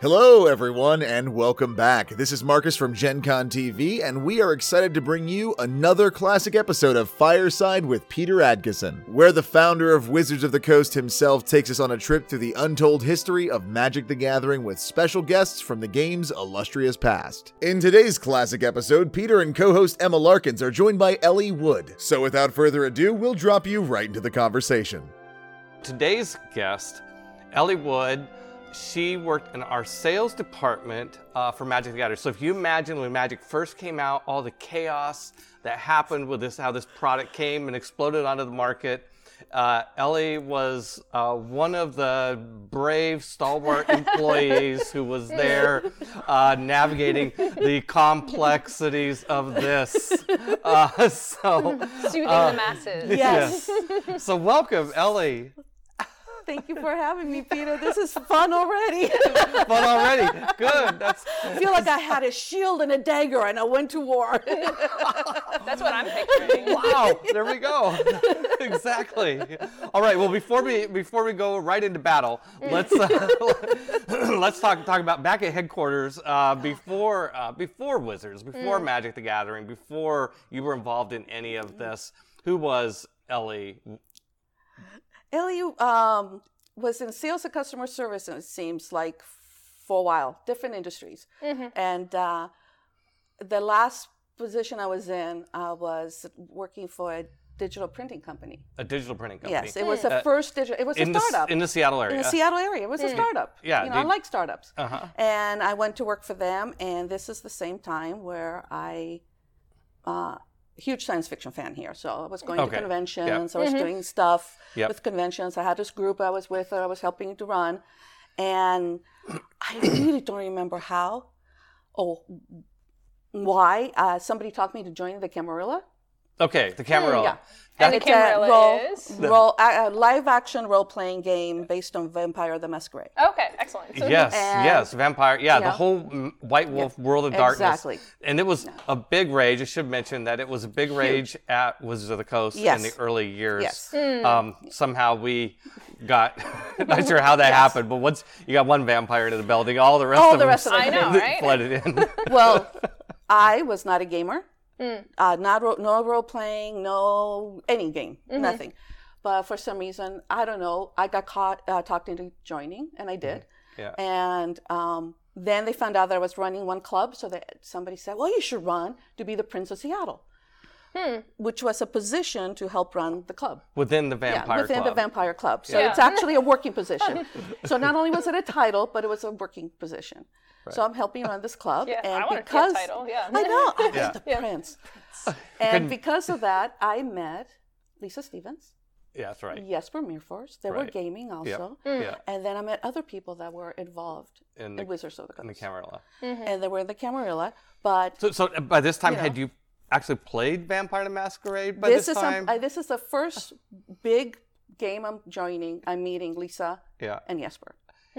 Hello, everyone, and welcome back. This is Marcus from Gen Con TV, and we are excited to bring you another classic episode of Fireside with Peter Adkison, where the founder of Wizards of the Coast himself takes us on a trip through the untold history of Magic the Gathering with special guests from the game's illustrious past. In today's classic episode, Peter and co host Emma Larkins are joined by Ellie Wood. So, without further ado, we'll drop you right into the conversation. Today's guest, Ellie Wood, she worked in our sales department uh, for Magic the Gathering. So if you imagine when Magic first came out, all the chaos that happened with this, how this product came and exploded onto the market. Uh, Ellie was uh, one of the brave, stalwart employees who was there uh, navigating the complexities of this. Uh, so, Soothing the masses. Yes. yes. So, welcome, Ellie. Thank you for having me, Peter. This is fun already. Fun already. Good. That's I feel like I had a shield and a dagger and I went to war. That's what I'm picturing. wow. There we go. exactly. All right. Well, before we before we go right into battle, let's uh, let's talk talk about back at headquarters uh, before uh, before Wizards, before Magic the Gathering, before you were involved in any of this. Who was Ellie? Ellie um, was in sales and customer service, and it seems like for a while, different industries. And uh, the last position I was in, I was working for a digital printing company. A digital printing company. Yes, it was the first digital. It was in a the startup in the Seattle area. in the Seattle area. It was a startup. Yeah, you know, I like startups. Uh-huh. And I went to work for them, and this is the same time where I, uh, huge science fiction fan here. So I was going Okay. to conventions. I was doing stuff Yep. with conventions. I had this group I was with that I was helping to run, and I really don't remember how, or why. Uh, somebody talked me to join the Camarilla. Okay, the camera Camarilla. yeah. And the It's a Camarilla role, is? role, a, a live action role playing game based on Vampire the Masquerade. Okay, excellent. So Yes, And- yes, vampire. Yeah, the Yeah. whole mm, White Wolf World of Darkness. Exactly. And it was a big rage. I should mention that it was a big rage at Wizards of the Coast in the early years. Yes. Um, somehow we got, not sure how that happened, but once you got one vampire into the building, all the rest All of the them rest of them I know, right? flooded in. well, I was not a gamer. Uh, not ro- no role playing, no any game, nothing. But for some reason, I don't know. I got caught uh, talked into joining, and I did. Yeah. And um, then they found out that I was running one club, so that somebody said, "Well, you should run to be the Prince of Seattle," which was a position to help run the club. Within the vampire Yeah, within club. the vampire club. So Yeah. it's actually a working position. so not only was it a title, but it was a working position. So I'm helping run this club, Yeah, and I wanna a because title, yeah. I know I was Yeah. the prince, and because of that, I met Lisa Stevens, yeah, that's right. Jesper Myrfors. They were gaming also, Yeah, and then I met other people that were involved In in, the- Wizards of the in the Coast, Camarilla. and they were in the Camarilla. But So, so uh, by this time, You know. had you actually played Vampire the Masquerade by this this, is time? some, I, this is the first big game I'm joining. I'm meeting Lisa yeah, and Jesper,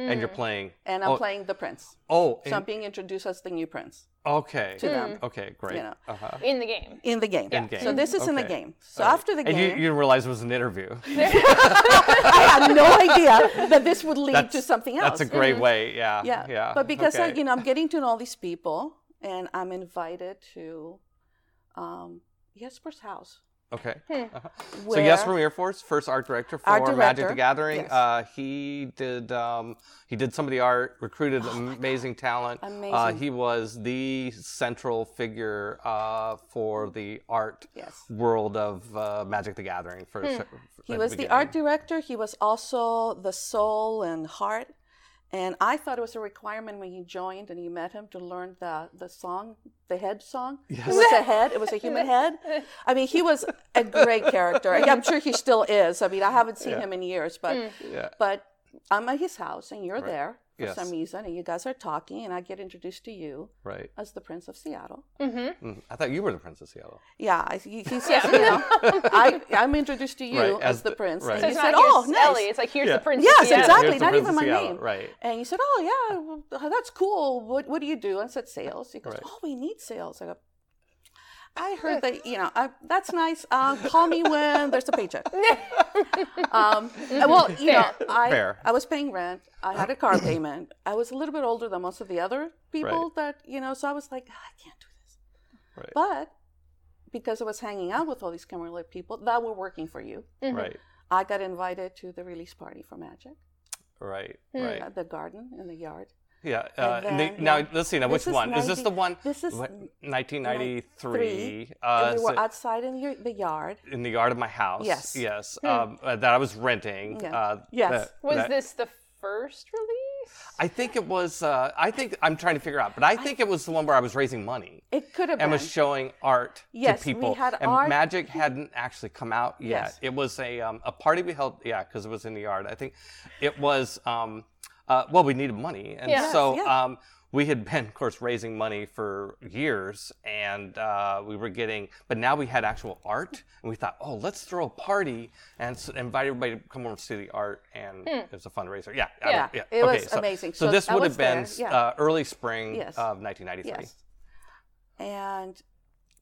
and you're playing. and I'm oh, playing the prince. Oh, So I'm being introduced as the new prince okay. to them Okay, great. You know. Uh-huh. in the game. in the game. In game. So this is in the game. So after the And you, game, you didn't realize it was an interview. I had no idea that this would lead to something else. That's a great way. Yeah. yeah. Yeah. But because I, you know, I'm getting to know all these people, and I'm invited to um, Jesper's house. Okay. Uh-huh. So Where Jesper Myrfors, first art director for Art Magic the Gathering. yes. Uh, he did um, he did some of the art, recruited amazing talent. Uh, Oh Amazing. he was the central figure uh, for the art Yes. world of uh, Magic the Gathering. For, for Hmm. He was the art director. He was also the soul and heart. And I thought it was a requirement when you joined and you met him to learn the, the song, the head song. It was a head. It was a human head. I mean, he was a great character. I'm sure he still is. I mean, I haven't seen him in years, but Yeah. but I'm at his house and you're there for Yes. some reason, and you guys are talking, and I get introduced to you Right. as the Prince of Seattle. Mm. I thought you were the Prince of Seattle. Yeah, I, he, he says, you know, I, I'm introduced to you Right, as, as the, the- prince. right. And So you said, not oh, here's nice. Ellie. It's like here's Yeah. the prince. Yes, of Seattle. exactly. Not even my name. right. And you said, oh, yeah, well, that's cool. What, what do you do? I said, sales. He goes, Right. oh, we need sales. I go, I heard that, you know, I, that's nice. Uh, call me when there's a paycheck. um, well, you know, I, Fair. I was paying rent. I had a car payment. I was a little bit older than most of the other people Right. that, you know, so I was like, "Ah, I can't do this. Right. But because I was hanging out with all these Camarilla people that were working for you, Right. I got invited to the release party for Magic Right. Hmm. Right. at the garden in the yard. Yeah. Uh, And the- now yeah. let's see. Now This which is one is this? The one? this is what, 1993. Three, Uh, and we were so- outside in your, the yard. in the yard of my house. Yes. Yes. Um, uh, that I was renting. Yeah. Uh, Yes. that- Was that- this the first release? I think it was. Uh, I think I'm trying to figure out, but I think it was the one where I was raising money It could have been and been. was showing art Yes, to we people. had and art. Magic hadn't actually come out yet. Yes. It was a um, a party we held. Yeah, because it was in the yard. I think it was. Um, uh, well, we needed money, and Yeah. so yeah. um, we had been, of course, raising money for years, and uh, we were getting. But now we had actual art, and we thought, oh, let's throw a party and s- invite everybody to come over and see the art, and it was a fundraiser. Yeah, Hmm. Yeah. yeah. It okay, was so, amazing. So, So this would have been uh, early spring Yes. of 1993. Yes. And,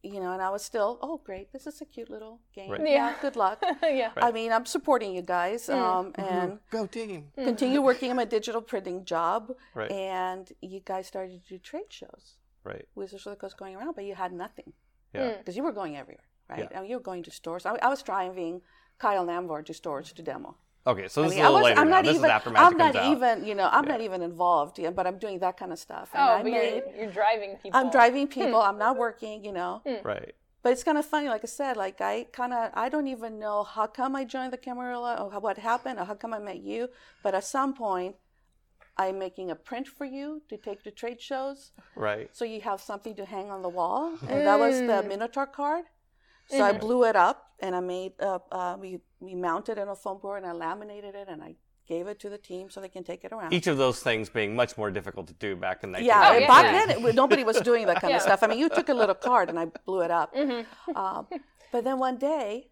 you know, and I was still, oh, great, this is a cute little game. Right. Yeah. Yeah. good luck. yeah. I mean, I'm supporting you guys Mm. um, and Go team! continue working on my digital printing job. Right. And you guys started to do trade shows. Right. Wizards of the Coast going around, but you had nothing Yeah. because you were going everywhere, right? Yeah. I mean, you were going to stores. I, I was driving Kyle Namvar to stores to demo. Okay, so this I mean, is a little was, later. I'm now. not This even. is after Magic I'm not even. You know, I'm not even involved. Yeah, but I'm doing that kind of stuff. And oh, I but made. you're, you're driving people. I'm driving people. I'm not working. You know. Right. But it's kind of funny, like I said, like I kind of, I don't even know how come I joined the Camarilla or what happened or how come I met you. But at some point, I'm making a print for you to take to trade shows. Right. So you have something to hang on the wall. And that was the Mm. Minotaur card. So I blew it up and I made, uh, uh, we, we mounted it on a foam board and I laminated it and I gave it to the team so they can take it around. Each of those things being much more difficult to do back in 1993. Yeah, Oh, yeah. back Yeah. then it, nobody was doing that kind Yeah. of stuff. I mean, you took a little card and I blew it up. Mm-hmm. Um, but then one day,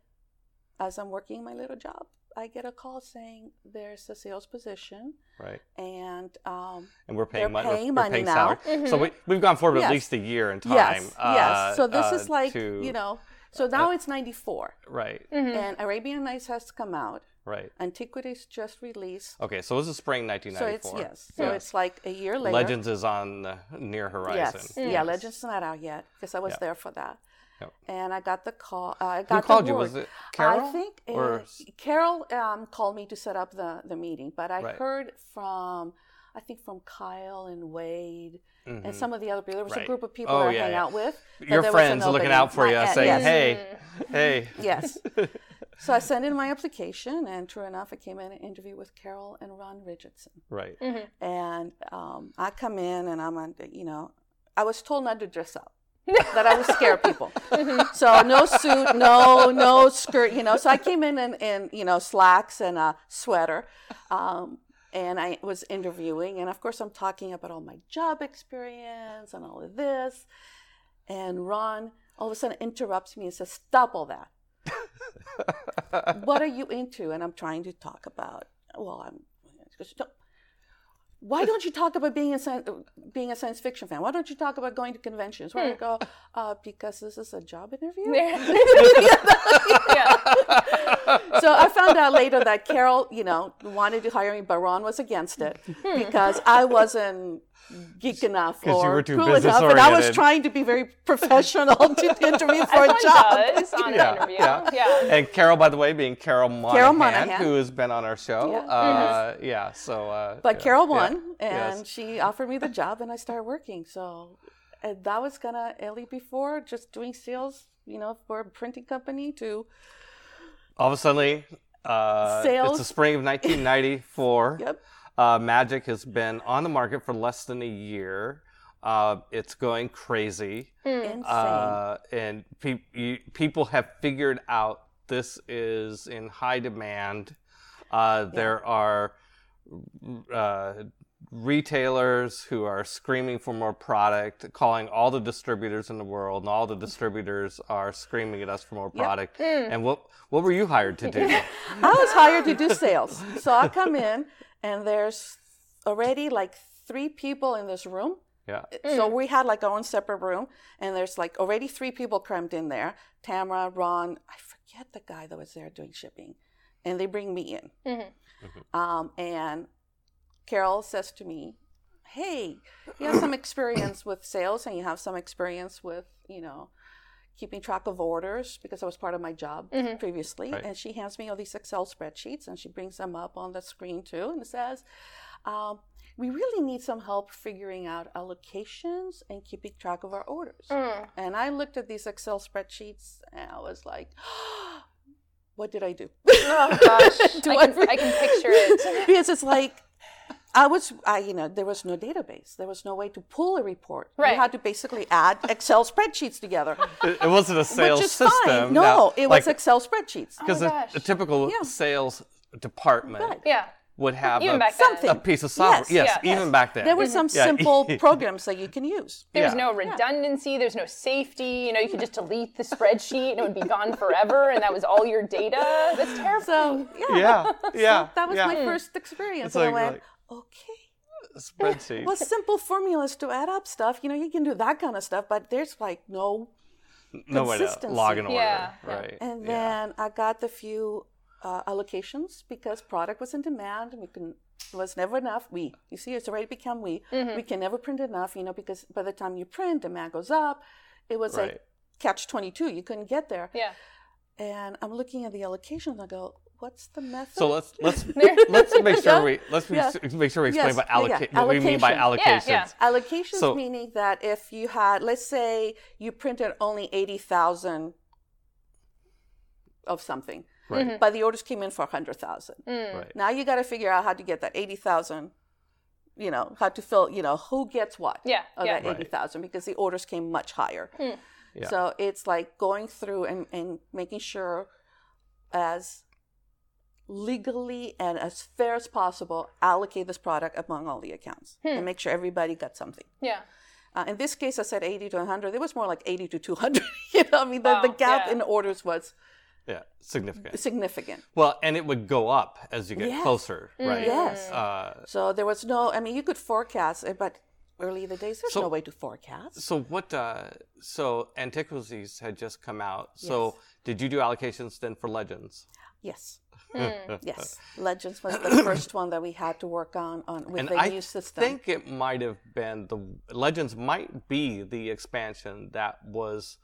as I'm working my little job, I get a call saying there's a sales position Right. and um, And we're paying They're money. we're- paying we're money paying now. salary. So we, we've gone forward at least a year in time. yes, uh, yes. So this uh, is like to- you know. So now it's '94, Right. and Arabian Nights has come out. Right. Antiquities just released. Okay, so this is spring 1994. So 1994. it's yes. So Yeah. it's like a year later. Legends is on the near horizon. Yes. Yeah, Legends is not out yet because I was Yeah. there for that. Yep. And I got the call. Uh, I got Who the called you? Was it Carol? I think uh, Or- Carol um, called me to set up the, the meeting, but I Right. heard from I think from Kyle and Wade and Mhm. some of the other people. There was Right. a group of people Oh, that I yeah, hang yeah. out with. that Your there was looking out for you, aunt- saying, yes. "Hey, hey." Yes. so I sent in my application, and true enough, I came in an interview with Carol and Ron Richardson. Right. And um, I come in, and I'm, on, you know, I was told not to dress up. that I would scare people. So no suit, no no skirt, you know. So I came in in, in you know slacks and a sweater, um, and I was interviewing, and of course I'm talking about all my job experience and all of this, and Ron all of a sudden interrupts me and says, "Stop all that. what are you into?" And I'm trying to talk about. Well, I'm. Why don't you talk about being a sci- being a science fiction fan? Why don't you talk about going to conventions? Where I go, uh, because this is a job interview. yeah. so I found out later that Carol, you know, wanted to hire me, but Ron was against it because I wasn't geek enough 'Cause you or were too cool enough, and I was business-oriented. to be very professional to interview for As a job. does on Yeah, interview. yeah. Yeah. And Carol, by the way, being Carol Monahan, Monahan. who has been on our show. Yeah. Uh, yeah. So. Uh, But yeah, Carol yeah, won, yes. and she offered me the job, and I started working. So and that was kind of early before, just doing sales, you know, for a printing company to All of a sudden, uh, it's the spring of 1994. Yep. Uh, Magic has been on the market for less than a year. Uh, it's going crazy. insane. Uh, and pe- you, people have figured out this is in high demand. Uh, There are uh, retailers who are screaming for more product, calling all the distributors in the world, and all the distributors are screaming at us for more product. And what what were you hired to do? I was hired to do sales. So I come in and there's already like three people in this room Yeah. So we had like our own separate room, and there's like already three people crammed in there. Tamara, Ron, I forget the guy that was there doing shipping, and they bring me in. Mhm. Um, and Carol says to me, "Hey, you have some experience with sales, and you have some experience with you know." Keeping track of orders because that was part of my job previously. Right. And she hands me all these Excel spreadsheets and she brings them up on the screen too. And says, um, we really need some help figuring out allocations and keeping track of our orders. Mm. And I looked at these Excel spreadsheets and I was like, what did I do? Oh gosh, Do I, can, re- I can picture it. because it's like, I was, I, you know, there was no database. There was no way to pull a report. Right. You had to basically add Excel spreadsheets together. It, it wasn't a sales which is system. fine. No, Now, it like, was Excel spreadsheets. Oh because Oh, a, a typical Yeah. sales department Right. Yeah, would have Even a, back. Something. a piece of software. Yes. Yes, Yeah. even back then. There were some Yeah. simple programs that you can use. there's Yeah. no redundancy. There's no safety. You know, you could just delete the spreadsheet and it would be gone forever, and that was all your data. That's terrible. So, yeah. yeah, yeah. That was yeah. my hmm. first experience. It's and like- I went, like- okay. spreadsheet. Well, simple formulas to add up stuff. You know, you can do that kind of stuff, but there's like no. no way to consistency. log an order. Yeah, yeah. Right. And yeah. then I got the few uh, allocations because product was in demand. and We can it was never enough. We, you see, it's already become we. Mm-hmm. We can never print enough. You know, because by the time you print, demand goes up. It was Right. like catch twenty two. You couldn't get there. yeah. And I'm looking at the allocations. I go, what's the method? So let's let's let's make sure Yeah. we let's Yeah. make sure we explain Yes. what, Yeah, yeah. alloca- what we mean by Allocation. allocations. Yeah, Allocations So- meaning that if you had, let's say, you printed only eighty thousand of something, Right. Mm-hmm. but the orders came in for a hundred thousand. Mm. Right. Now you got to figure out how to get that eighty thousand. You know how to fill. You know who gets what. Yeah, Of yeah. that eighty thousand because the orders came much higher. Hmm. Yeah. So it's like going through and, and making sure, as legally and as fair as possible, allocate this product among all the accounts and make sure everybody got something. Yeah. Uh, in this case, I said 80 to 100. It was more like 80 to 200. you know, I mean, the, the gap yeah. in orders was Yeah. Significant. significant. Well, and it would go up as you get Yes. closer, right? Yes. Uh, So there was no, I mean, you could forecast it, but early in the days, there's So- no way to forecast. so what? Uh, so Antiquities had just come out. So did you do allocations then for Legends? Yes. Hmm. Yes. Legends was the first one that we had to work on, on with And the I new system. I think it might have been the Legends might be the expansion that was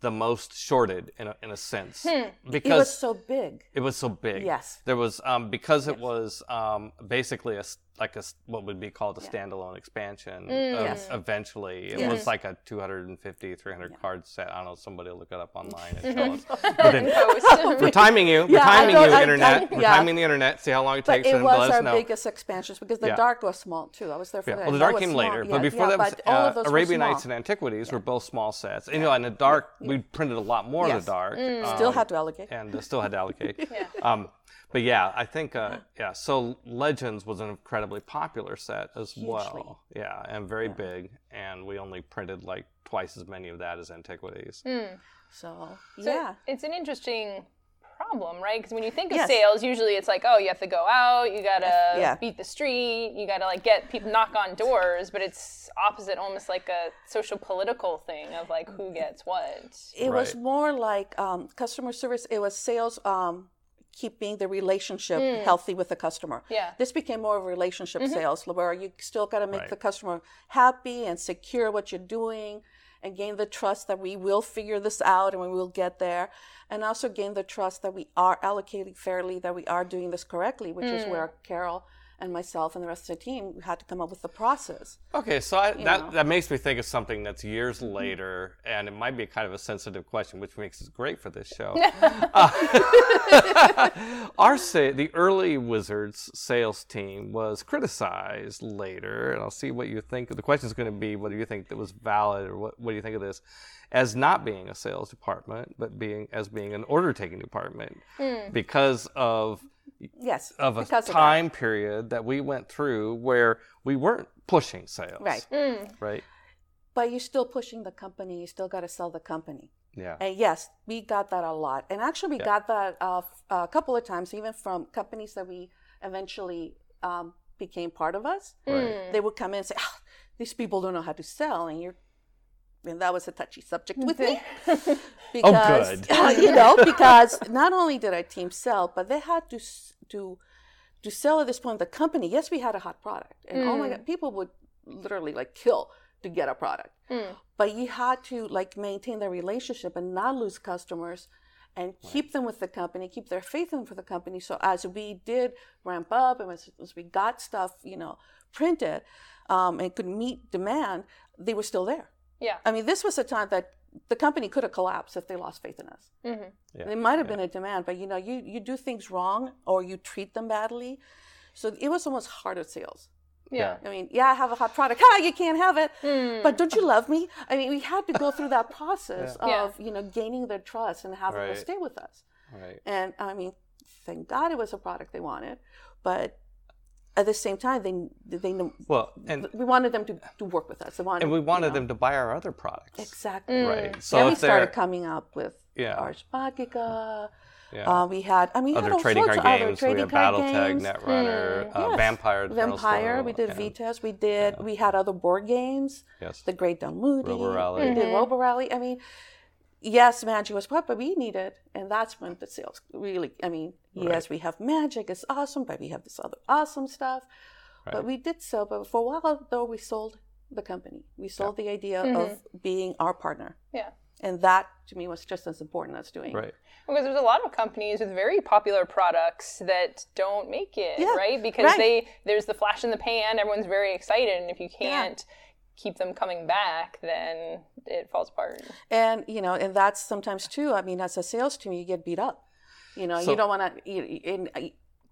the most shorted in a, in a sense it because was so big. It was so big. Yes. There was um, because it was um, basically a s- like a s- what would be called a standalone expansion. Mm. of- Yes. Eventually, it Yes. was like a 250, 300 card set. I don't know. Somebody will look it up online and Mm-hmm. tell us. But then, we're timing you. We're Yeah, timing you, I- internet. I- we're timing the internet. See how long it But takes, it and was our biggest expansions because the Yeah. dark was small too. I was there for Yeah. that. Well, the That dark was came small. later, Yeah, but before yeah, that was all uh, of those Arabian. Nights and Antiquities were both small sets. And you know, in the dark, we printed a lot more Yes. of the dark. Still um, had to allocate. and uh, still had to allocate. but yeah, I think uh, yeah. So Legends was an incredibly popular set as well. Yeah, and very big, and we only printed like twice as many of that as Antiquities. So, So yeah. It's an interesting problem, right? Because when you think of Yes. sales, usually it's like, oh, you have to go out, you gotta Yeah. beat the street, you gotta like get people knock on doors, but it's opposite, almost like a social political thing of like who gets what. It was more like um, customer service. It was sales, um, keeping the relationship healthy with the customer. Yeah. Mm-hmm. This became more of relationship sales, where you still got to make Right. the customer happy and secure what you're doing, and gain the trust that we will figure this out and we will get there, and also gain the trust that we are allocating fairly, that we are doing this correctly, which is Hmm. where Carol and myself and the rest of the team had to come up with the process. Okay, so I, that know. Mm-hmm. that makes me think of something that's years later, and it might be kind of a sensitive question, which makes it great for this show. Uh, our sa- the early Wizards sales team was criticized later, and I'll see what you think. The question is going to be whether you think that was valid or what, what do you think of this as not being a sales department, but being as being an order taking department because of Yes, of a because of that. time period that we went through where we weren't pushing sales. Right. Right. But you're still pushing the company. You still got to sell the company. Yeah. And yes, we got that a lot. And actually, we got that uh, f- a couple of times, even from companies that we eventually um, became part of us. Right. They would come in and say, oh, these people don't know how to sell, and you're and that was a touchy subject with me Oh, because good. Uh, you know because not only did our team sell, but they had to to to sell at this point the company. Yes, we had a hot product, and oh my mm. god, people would literally like kill to get a product, mm. but you had to like maintain the relationship and not lose customers. And keep them with the company, keep their faith in for the company. So as we did ramp up, and as, as we got stuff, you know, printed, um, and could meet demand, they were still there. Yeah. I mean, this was a time that the company could have collapsed if they lost faith in us. Mm-hmm. Yeah, There might have been a demand, but you know, you, you do things wrong or you treat them badly. So it was almost harder sales. Yeah. I mean, yeah, I have a hot product. Ha, you can't have it. Hmm. But don't you love me? I mean, we had to go through that process Yeah. of, you know, gaining their trust and having them stay with us. Right. And I mean, thank God it was a product they wanted. But at the same time, they, they know, Well, and we wanted them to, to work with us. They wanted, and we you wanted know, them to buy our other products. Exactly. Right. So then we started coming up with Yeah. Ars Magica. Yeah. Uh, we had, I mean, we had other trading card of other games. We trading had card BattleTech, games. Netrunner, uh, Yes. Vampire. the Vampire. Store, We did and- Vitas. We did. We had other board games. Yes. The Great Dalmuti. Robo Rally. We did Robo Rally. I mean, yes, Magic was what but we needed, and that's when the sales really. I mean, yes, we have Magic. It's awesome, but we have this other awesome stuff. But we did so. But for a while, though, we sold the company. We sold the idea mm-hmm. of being our partner, Yeah. and that to me was just as important as doing. Right. Because there's a lot of companies with very popular products that don't make it, Yeah, right? Because right. they there's the flash in the pan, everyone's very excited, and if you can't keep them coming back, then it falls apart. and you know and that's sometimes too i mean as a sales team you get beat up you know So- you don't want to you, and,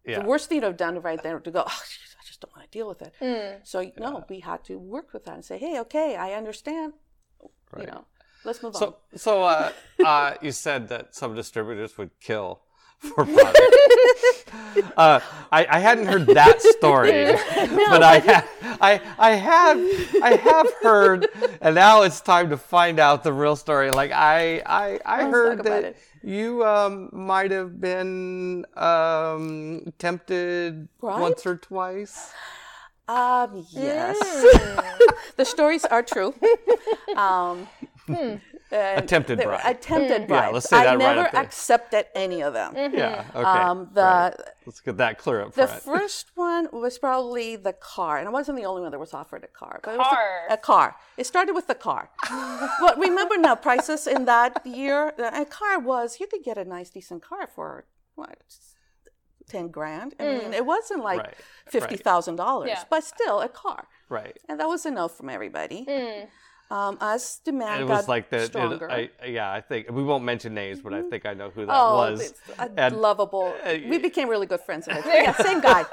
Yeah. the worst thing to have done right there to go oh, jeez, i just don't want to deal with it Hmm. so no we had to work with that and say hey okay i understand you Right. know let's move on So, so uh, uh, you said that some distributors would kill for product. uh, I, I hadn't heard that story, but I, ha- I, I have, I have heard, and now it's time to find out the real story. Like I, I, I Let's heard that you um, might have been um, tempted Right? once or twice. um yes the stories are true um and Attempted they were bribe. attempted hmm. bribes. let's say I that right never up there. accepted any of them. Mm-hmm. Yeah. Okay. Um, the right. Let's get that clear up The front. first one was probably the car, and I wasn't the only one that was offered a car. But it was Car. a, a car. It started with the car. but remember now, prices in that year, a car was you could get a nice, decent car for what, ten grand. I mean, mm. it wasn't like Right, right. fifty thousand dollars, Yeah. but still a car, right. and that was enough from everybody. Mm. Um, as demand it got was like the, it. I, yeah, I think we won't mention names, but I think I know who that Oh, was. it's a And- lovable. uh, we became really good friends. eventually. yeah, same guy.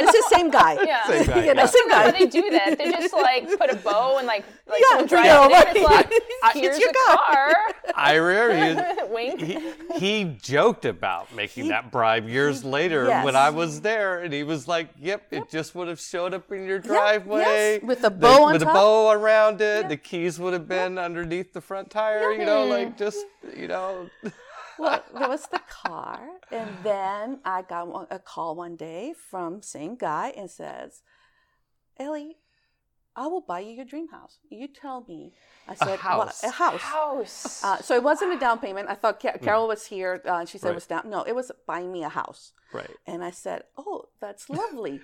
This is same guy. Yeah. Same guy, You know, yeah. same How guy. do they do that? They just like put a bow and like like Yeah, someone drives you know, it in. It's right. like It's here's your a car. I remember Wink. he, he, he joked about making that bribe years later yes. when I was there, and he was like, "Yep, it just would have showed up in your driveway yes, with the bow on with top. a bow around it. The keys would have been underneath the front tire. You know, like just you know." Well, there was the car, and then I got one, a call one day from same guy and says, "Ellie, I will buy you your dream house. You tell me." I said, a house. a house." House. Uh, so it wasn't a down payment. I thought Ca- Carol was here. Uh, she said Right. it was down. No, it was buying me a house. Right. And I said, "Oh, that's lovely.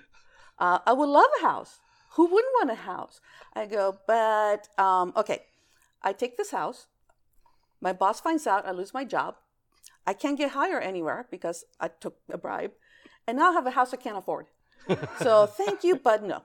uh, I would love a house. Who wouldn't want a house?" I go, "But um, okay, I take this house. My boss finds out I lose my job. I can't get hired anywhere because I took a bribe, and now I have a house I can't afford. so thank you, but no."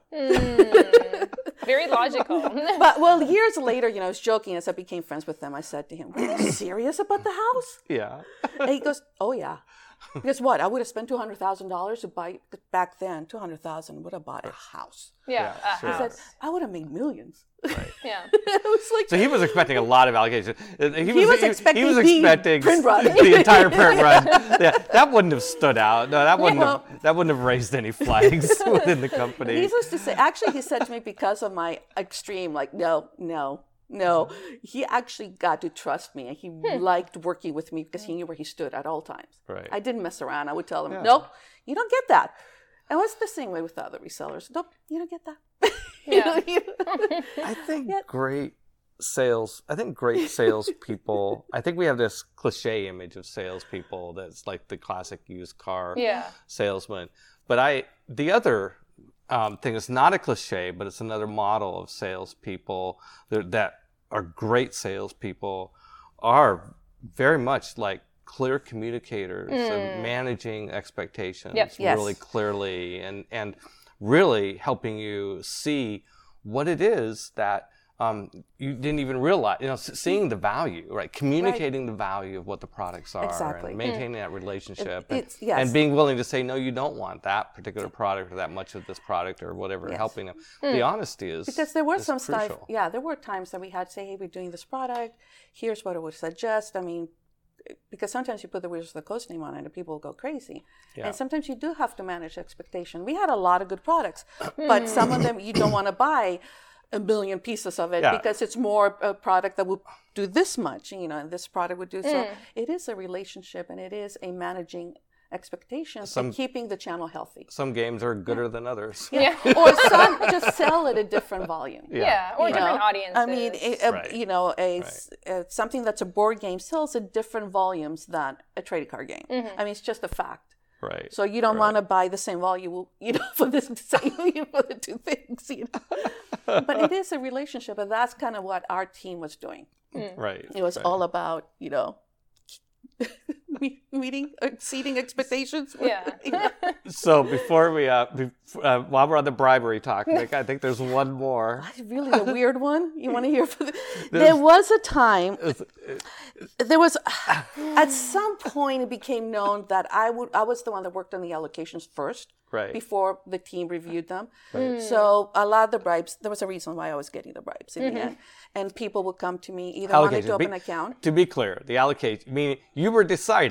Very logical. But well, years later, you know, I was joking as I became friends with them. I said to him, "Are you serious about the house?" Yeah. And he goes, "Oh yeah." Because what? I would have spent two hundred thousand dollars to buy back then. Two hundred thousand would have bought a house. yeah. Yeah, a sure. I said. I would have made millions. Yeah. it was like So he was expecting a lot of allocations. Uh, He was, was expecting he was the expecting print run. the entire print run. Yeah, that wouldn't have stood out. No, that wouldn't Well- have that wouldn't have raised any flags within the company. he used to say. Actually, he said to me because of my extreme, like, no, no, no. Mm-hmm. He actually got to trust me, and he hmm. liked working with me because he knew where he stood at all times. Right. I didn't mess around. I would tell him, nope, you don't get that. And it's the same way with the other resellers. Don't you don't get that? Yeah. You know? I think Yeah. great sales. I think great salespeople. I think we have this cliche image of salespeople that's like the classic used car Yeah. salesman. But I, the other um, thing is not a cliche, but it's another model of salespeople that, that are great salespeople are very much like clear communicators and managing expectations Yep. Yes. really clearly and and really helping you see what it is that um, you didn't even realize, you know, seeing the value, right? Communicating the value of what the products are, Exactly. and maintaining that relationship, and, it's- yes. and being willing to say, no, you don't want that particular product or that much of this product or whatever, Yes. helping them. The honesty is Because there were some stuff, yeah, there were times that we had to say, hey, we're doing this product. Here's what I would suggest. I mean, because sometimes you put the Wizards of the Coast name on it and people go crazy. Yeah. And sometimes you do have to manage expectation. We had a lot of good products, but some of them you don't want to buy a million pieces of it Yeah. because it's more a product that will do this much, you know, and this product would do. So Mm. it is a relationship and it is a managing expectations Some- and keeping the channel healthy. Some games are gooder than others. Yeah. or some just sell at a different volume. Yeah. Or you different know? audiences. I mean, a, a- Right. you know, a, s- uh, something that's a board game sells at different volumes than a trading card game. Mm-hmm. I mean, it's just a fact. Right. So you don't Right. want to buy the same volume, you know, for the same for the two things. You know? But it is a relationship, and that's kind of what our team was doing. Mm. right. It was right. all about, you know. Me- meeting, exceeding expectations. Yeah. So before we, uh, be, uh, while we're on the bribery topic, I think there's one more. That's really a weird one. You want to hear? For the, there was a time. There was at some point it became known that I would. I was the one that worked on the allocations first. Right. Before the team reviewed them, so a lot of the bribes. There was a reason why I was getting the bribes in the end, and people would come to me either wanting to Allocation. Be- open an account. To be clear, the allocation, meaning you were deciding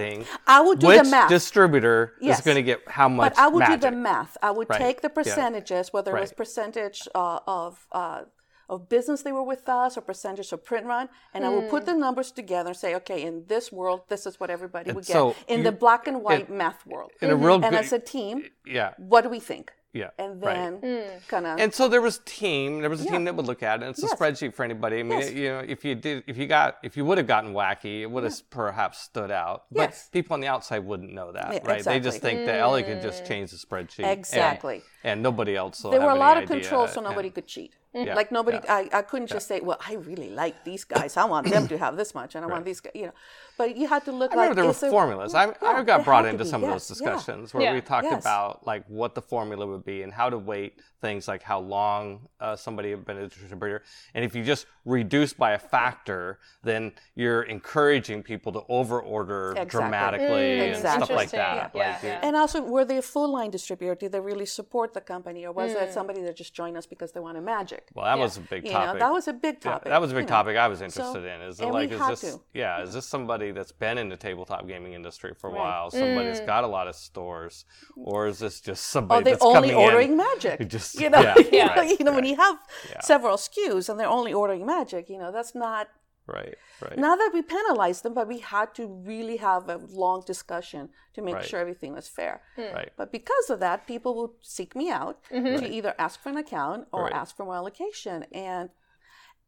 I would do which the math. distributor Yes. is going to get how much But I would magic. do the math. I would Right. take the Yeah. percentages, whether it was percentage uh, of uh, of business they were with us or percentage of print run, and I would put the numbers together and say, okay, in this world, this is what everybody would get. in you- the black and white math world, in a real and good- as a team, Yeah, what do we think? Yeah. And right. then hmm. kind of And so there was team. There was a team that would look at it. And It's a spreadsheet for anybody. I mean, Yes. it- you know, if you did, if you got, if you would have gotten wacky, it would have perhaps stood out. But Yes. people on the outside wouldn't know that, Yeah, right? They just exactly. think that Ellie could just hmm. change the spreadsheet. Exactly. And, nobody else. Will there were have a lot of idea, controls, so and- nobody could cheat. Yeah, Like nobody, yeah. I, I couldn't just say, well, I really like these guys. I want them to have this much, and I want these guys, you know. But you had to look I like there were formulas. I, Yeah, I got brought had to into be, some of yes, those yeah. discussions where Yeah. we talked Yes. about like what the formula would be and how to weight things like how long uh, somebody had been a distributor. And if you just reduce by a factor, then you're encouraging people to overorder Exactly. dramatically and stuff like that. Yeah, Like, yeah. And also, were they a full line distributor? Did they really support the company, or was Hmm. it somebody that just joined us because they wanted magic? Well, that Yeah. was a big you topic. know, that was a big Yeah, topic. that was a big you know. topic I was interested in. Is it and like we is this to. yeah, is this somebody that's been in the tabletop gaming industry for a Right. while, somebody that's got a lot of stores, or is this just somebody Oh, they're that's only coming ordering in magic. who just you know, yeah, you know, right, you know when you have Yeah. several SKUs and they're only ordering magic, you know, that's not. right, right. Not that we penalized them, but we had to really have a long discussion to make Right. sure everything was fair. Hmm. Right. But because of that, people would seek me out mm-hmm. to either ask for an account or Right. ask for more allocation. And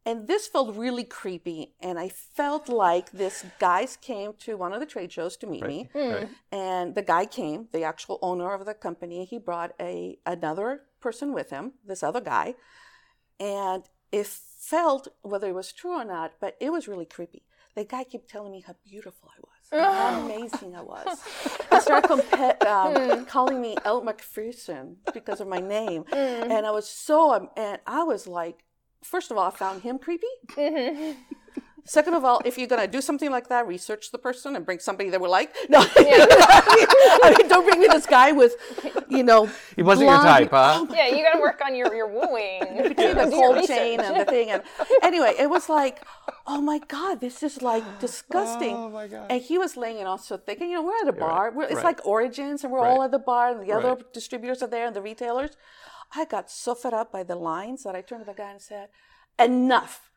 and this felt really creepy. And I felt like this guys came to one of the trade shows to meet me. Right. And the guy came, the actual owner of the company, he brought a another person with him, this other guy. And it felt, whether it was true or not, but it was really creepy. The guy kept telling me how beautiful I was, and how amazing I was. I started compa- um, calling me Elle Macpherson because of my name, and I was so, um, and I was like, first of all, I found him creepy. Mm-hmm. Second of all, if you're gonna do something like that, research the person and bring somebody that we like. No, I mean, don't bring me this guy with, you know, He wasn't your type, huh? yeah, you got to work on your, your wooing. between the cold chain and the thing. And anyway, it was like, oh my god, this is like disgusting. Oh my God. And he was laying it on so thick. And you know, we're at a bar. We're, it's right. like Origins, and we're all at the bar, and the other Right. distributors are there, and the retailers. I got so fed up by the lines that I turned to the guy and said, "Enough."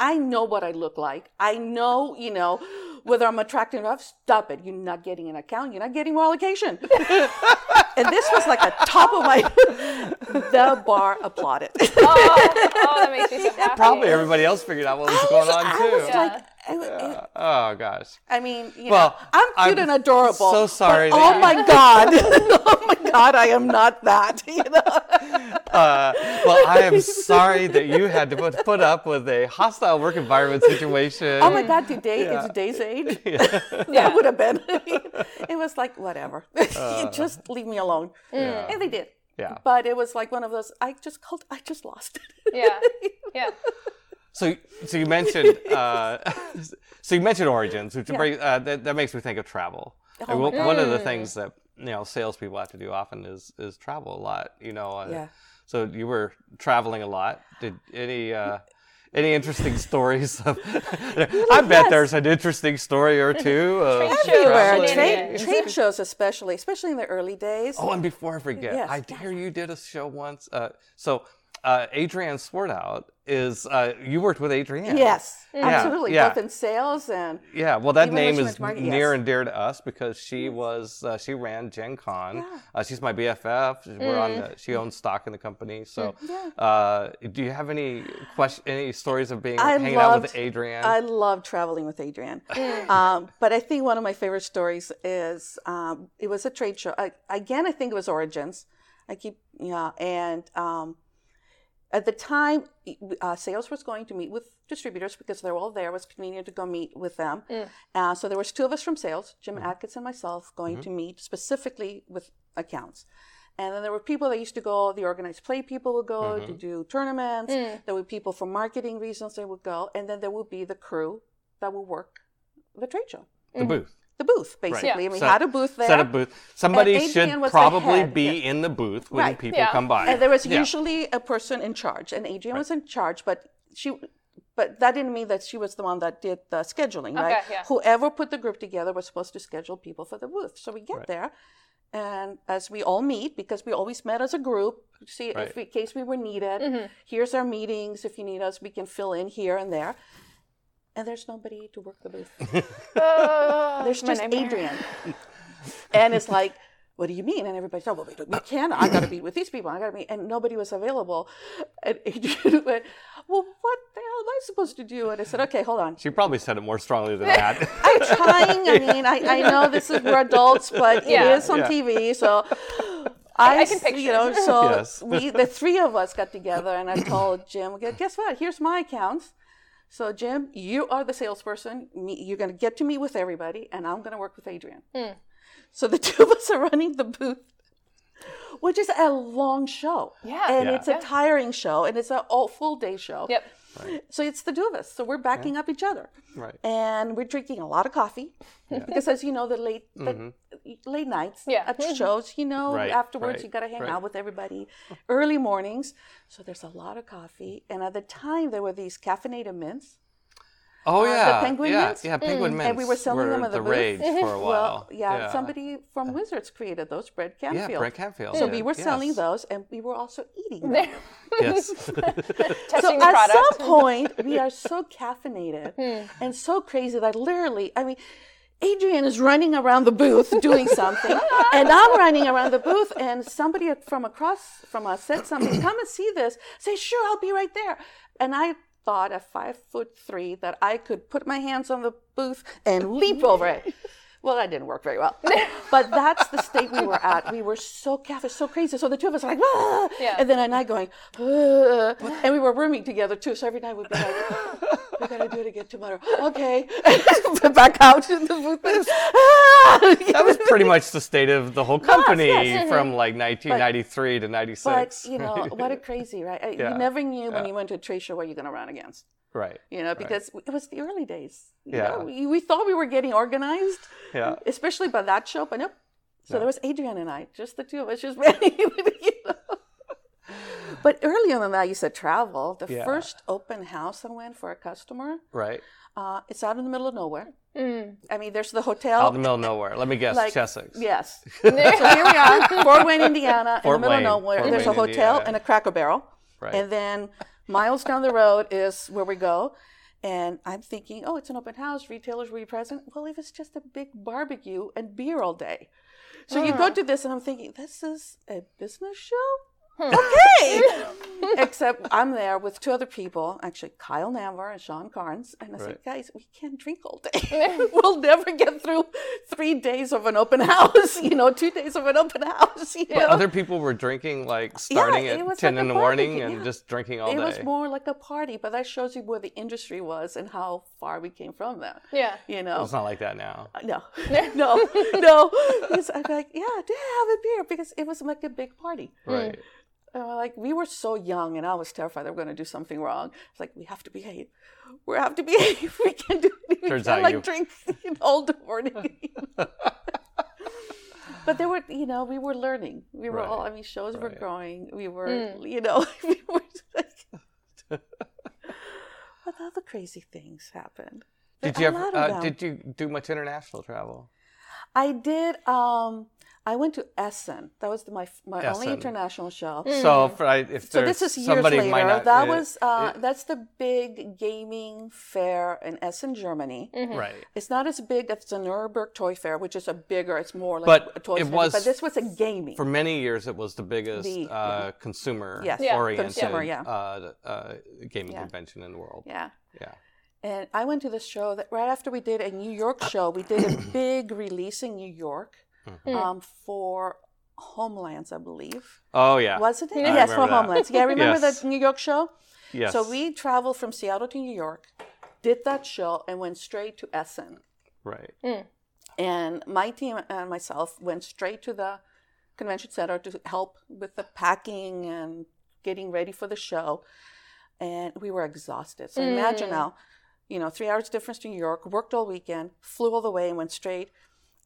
I know what I look like. I know, you know, whether I'm attractive enough. Stop it. You're not getting an account. You're not getting more allocation. and this was like a top of my. the bar applauded. oh, oh, that makes me so happy. Probably everybody else figured out what was going on I too. was like, I, I- oh gosh. I mean, you Well, know, I'm cute I'm and adorable. so sorry But, oh you- my god! oh my god! I am not that. You know. Uh, well, I am sorry that you had to put, put up with a hostile work environment situation. Oh my god! Today is today's age. yeah. that would have been. it was like whatever. You just leave me alone. And they did. Uh. Yeah. But it was like one of those. I just called. I just lost it. Yeah. Yeah. So, so you mentioned, uh, so you mentioned origins, which bring- uh, that, that makes me think of travel. Oh And my one- one of the things that you know salespeople have to do often is is travel a lot. You know. Uh, Yeah. So you were traveling a lot. Did any uh, any interesting stories? Of, I bet yes. there's an interesting story or two. Of Trade shows. Everywhere. Trade, trade shows, especially, especially in the early days. Oh, and before I forget, Yes. I hear you did a show once. Uh, so, uh, Adrienne Swartout is, uh, you worked with Adrienne. Yes, Yeah, absolutely. yeah. Both in sales and Yeah, well, that name is market, near yes. and dear to us because she was, uh, she ran Gen Con. Uh, she's my BFF. We're on the, she owns stock in the company. So, uh, do you have any question, any stories of being I hanging out with Adrienne? I love traveling with Adrienne. um, but I think one of my favorite stories is um, it was a trade show. I, again, I think it was Origins. I keep yeah, and um, at the time, uh, sales was going to meet with distributors because they're all there. It was convenient to go meet with them. Mm. Uh, so there was two of us from sales, Jim mm-hmm. Atkins and myself, going mm-hmm. to meet specifically with accounts. And then there were people that used to go, the organized play people would go to mm-hmm. do tournaments. Mm. There were people for marketing reasons they would go. And then there would be the crew that would work the trade show. the mm. booth. The booth, basically. And we Set- had a booth there. Set a booth. Somebody should probably be yes. in the booth when Right. people Yeah. come by. And there was Yeah. usually a person in charge, and Adrienne was in charge, but she, but that didn't mean that she was the one that did the scheduling, right? yeah. Whoever put the group together was supposed to schedule people for the booth. So we get there, and as we all meet, because we always met as a group, see Right. if in case we were needed. Mm-hmm. Here's our meetings. If you need us, we can fill in here and there. And there's nobody to work the booth. Oh, There's my just. Adrienne. and it's like, what do you mean? And everybody's, oh, well, we, we can't. I got to be with these people. I got to be. And nobody was available. And Adrienne went, well, what the hell am I supposed to do? And I said, okay, hold on. She probably said it more strongly than that. I'm trying. I mean, I, I know this is we're adults, but Yeah. it is on Yeah. TV. So I, I can picture you know, so Yes. we, the three of us got together and I told Jim, guess what? Here's my accounts. So Jim, you are the salesperson. You're going to get to meet with everybody, and I'm going to work with Adrienne. Hmm. So the two of us are running the booth, which is a long show. Yeah. and Yeah. it's a tiring show, and it's a all full day show. Yep. So it's the two of us. So we're backing up each other right. and we're drinking a lot of coffee because as you know the late the late nights Yeah. at shows you know Mm-hmm. Right, afterwards right, you got to hang right. out with everybody early mornings so there's a lot of coffee and at the time there were these caffeinated mints Oh uh, the yeah, penguin yeah, mints? yeah. Penguin mm. mints. and we were selling them at the the booth. rage for a while. well yeah, somebody from uh, wizards created those brett Yeah, canfield Brent Canfield. so did, we were selling those and we were also eating them Yes. so Testing the at some point, we are so caffeinated Hmm. and so crazy that literally, I mean, Adrienne is running around the booth doing something, and I'm running around the booth, and somebody from across from us said something, "Come and see this." Say, "Sure, I'll be right there." And I thought at five foot three that I could put my hands on the booth and leap over it. Well, that didn't work very well. But that's the state we were at. We were so caffeinated, so crazy. So the two of us are like, ah! Yeah. and then I and I going, ah! and we were rooming together too. So every night we'd be like, we gotta do it again tomorrow. Okay, back out in the booth. That was pretty much the state of the whole company yes. from like 1993 to 96. But you know what a crazy, right? Yeah. You never knew when you went to a trade show what you're gonna run against. right. You know, because it was the early days. You Yeah. know, we, we thought we were getting organized, Yeah. especially by that show, but nope. So there was Adrienne and I, just the two of us, just running. you know. But earlier than that, you said travel. The Yeah. first open house I went for a customer, Right. uh, it's out in the middle of nowhere. Mm. I mean, there's the hotel. Out in the middle of nowhere. Let me guess. like Chessex. Yes. so here we are, Fort Wayne, Indiana, Fort in the middle Wayne, of nowhere. Fort There's a hotel Indiana. and a Cracker Barrel, Right. and then miles down the road is where we go. And I'm thinking, oh, it's an open house. Retailers will be present. Well, if it's just a big barbecue and beer all day. So you go to this, and I'm thinking, this is a business show? Hmm. okay. Except I'm there with two other people, actually Kyle Namvar and Sean Carnes, and I said, guys, we can't drink all day. we'll never get through three days of an open house, you know, two days of an open house. You know? Other people were drinking like starting it at 10 like in the morning and yeah. just drinking all it day. It was more like a party, but that shows you where the industry was and how far we came from that. Yeah. You know, it's not like that now. Uh, no, no, no. Because I'm like, yeah, yeah, have a beer because it was like a big party. Right. Uh, like we were so young, and I was terrified they were going to do something wrong. It's like we have to behave. We have to behave. We can't do. We Turns can't out like you- drink all the morning. but there were, you know, we were learning. We were Right, all. I mean, shows were growing. We were, you know, we were like. but other crazy things happened. Did A you ever, uh, did you do much international travel? I did. Um, I went to Essen. That was my my only international show. So if, I, if So this is years later. might not, that uh, was uh, it- that's the big gaming fair in Essen, Germany. right. It's not as big as the Nuremberg Toy Fair, which is a bigger. It's more like But a toy it fair. was- But this was a gaming. For many years, it was the biggest The- uh, consumer Yes. Yeah, oriented consumer, yeah. uh, uh, gaming Yeah. convention in the world. yeah. Yeah. And I went to this show that right after we did a New York show, we did a big release in New York Mm-hmm. um, for Homelands, I believe. Oh yeah. Wasn't it? I yes, for remember that. Homelands. Yeah, remember Yes. the New York show? Yes. So we traveled from Seattle to New York, did that show, and went straight to Essen. Right. And my team and myself went straight to the convention center to help with the packing and getting ready for the show. And we were exhausted. So imagine now, you know, three hours difference to New York, worked all weekend, flew all the way and went straight.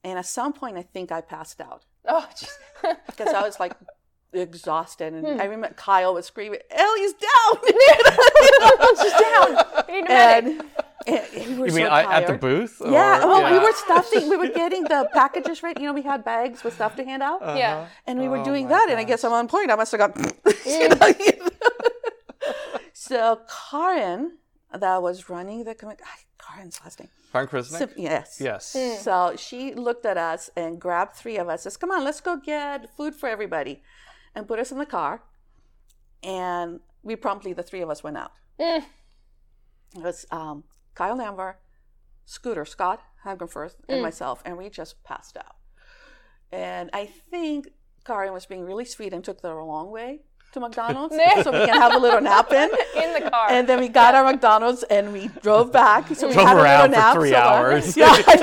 And at some point, I think I passed out Oh, jeez. because I was like exhausted. And I hmm. remember Kyle was screaming, Ellie's down. She's down. We need a and, and we were You mean so I, at the tired. booth? Yeah, or- well, we were stuffing. We were getting the packages ready. You know, we had bags with stuff to hand out, uh-huh. Yeah. and we were Oh doing my that. And I guess I'm on point, I must have got. you know, you know. so Karen, that was running the commit. Karen's last name. Frank Krisnick? Sim- yes. Yes. So she looked at us and grabbed three of us. Says, "Come on, let's go get food for everybody," and put us in the car. And we promptly, the three of us, went out. Mm. It was um, Kyle Namvar, Scooter, Scott Hagenfirth, and Mm. myself, and we just passed out. And I think Karen was being really sweet and took the long way to McDonald's so we can have a little nap in. In the car. And then we got our McDonald's and we drove back. So we Drove had a around little for nap. three so that- hours. yeah, I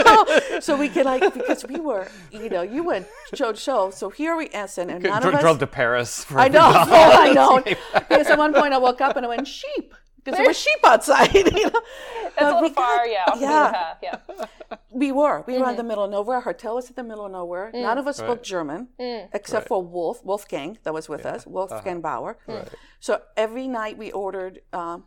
know. So we could like because we were, you know, you went show to show. So here we Essen and none Dro- of us. drove to Paris. For I know, I know. Because at one point I woke up and I went sheep because there were sheep outside. You know? That's a we little far, got- yeah. Off the beaten yeah. yeah. We were. We were Mm-hmm. in the middle of nowhere. Our hotel was in the middle of nowhere. None of us spoke Right. German Mm. except for Wolf, Wolfgang, that was with us, Wolfgang Baur. So every night we ordered um,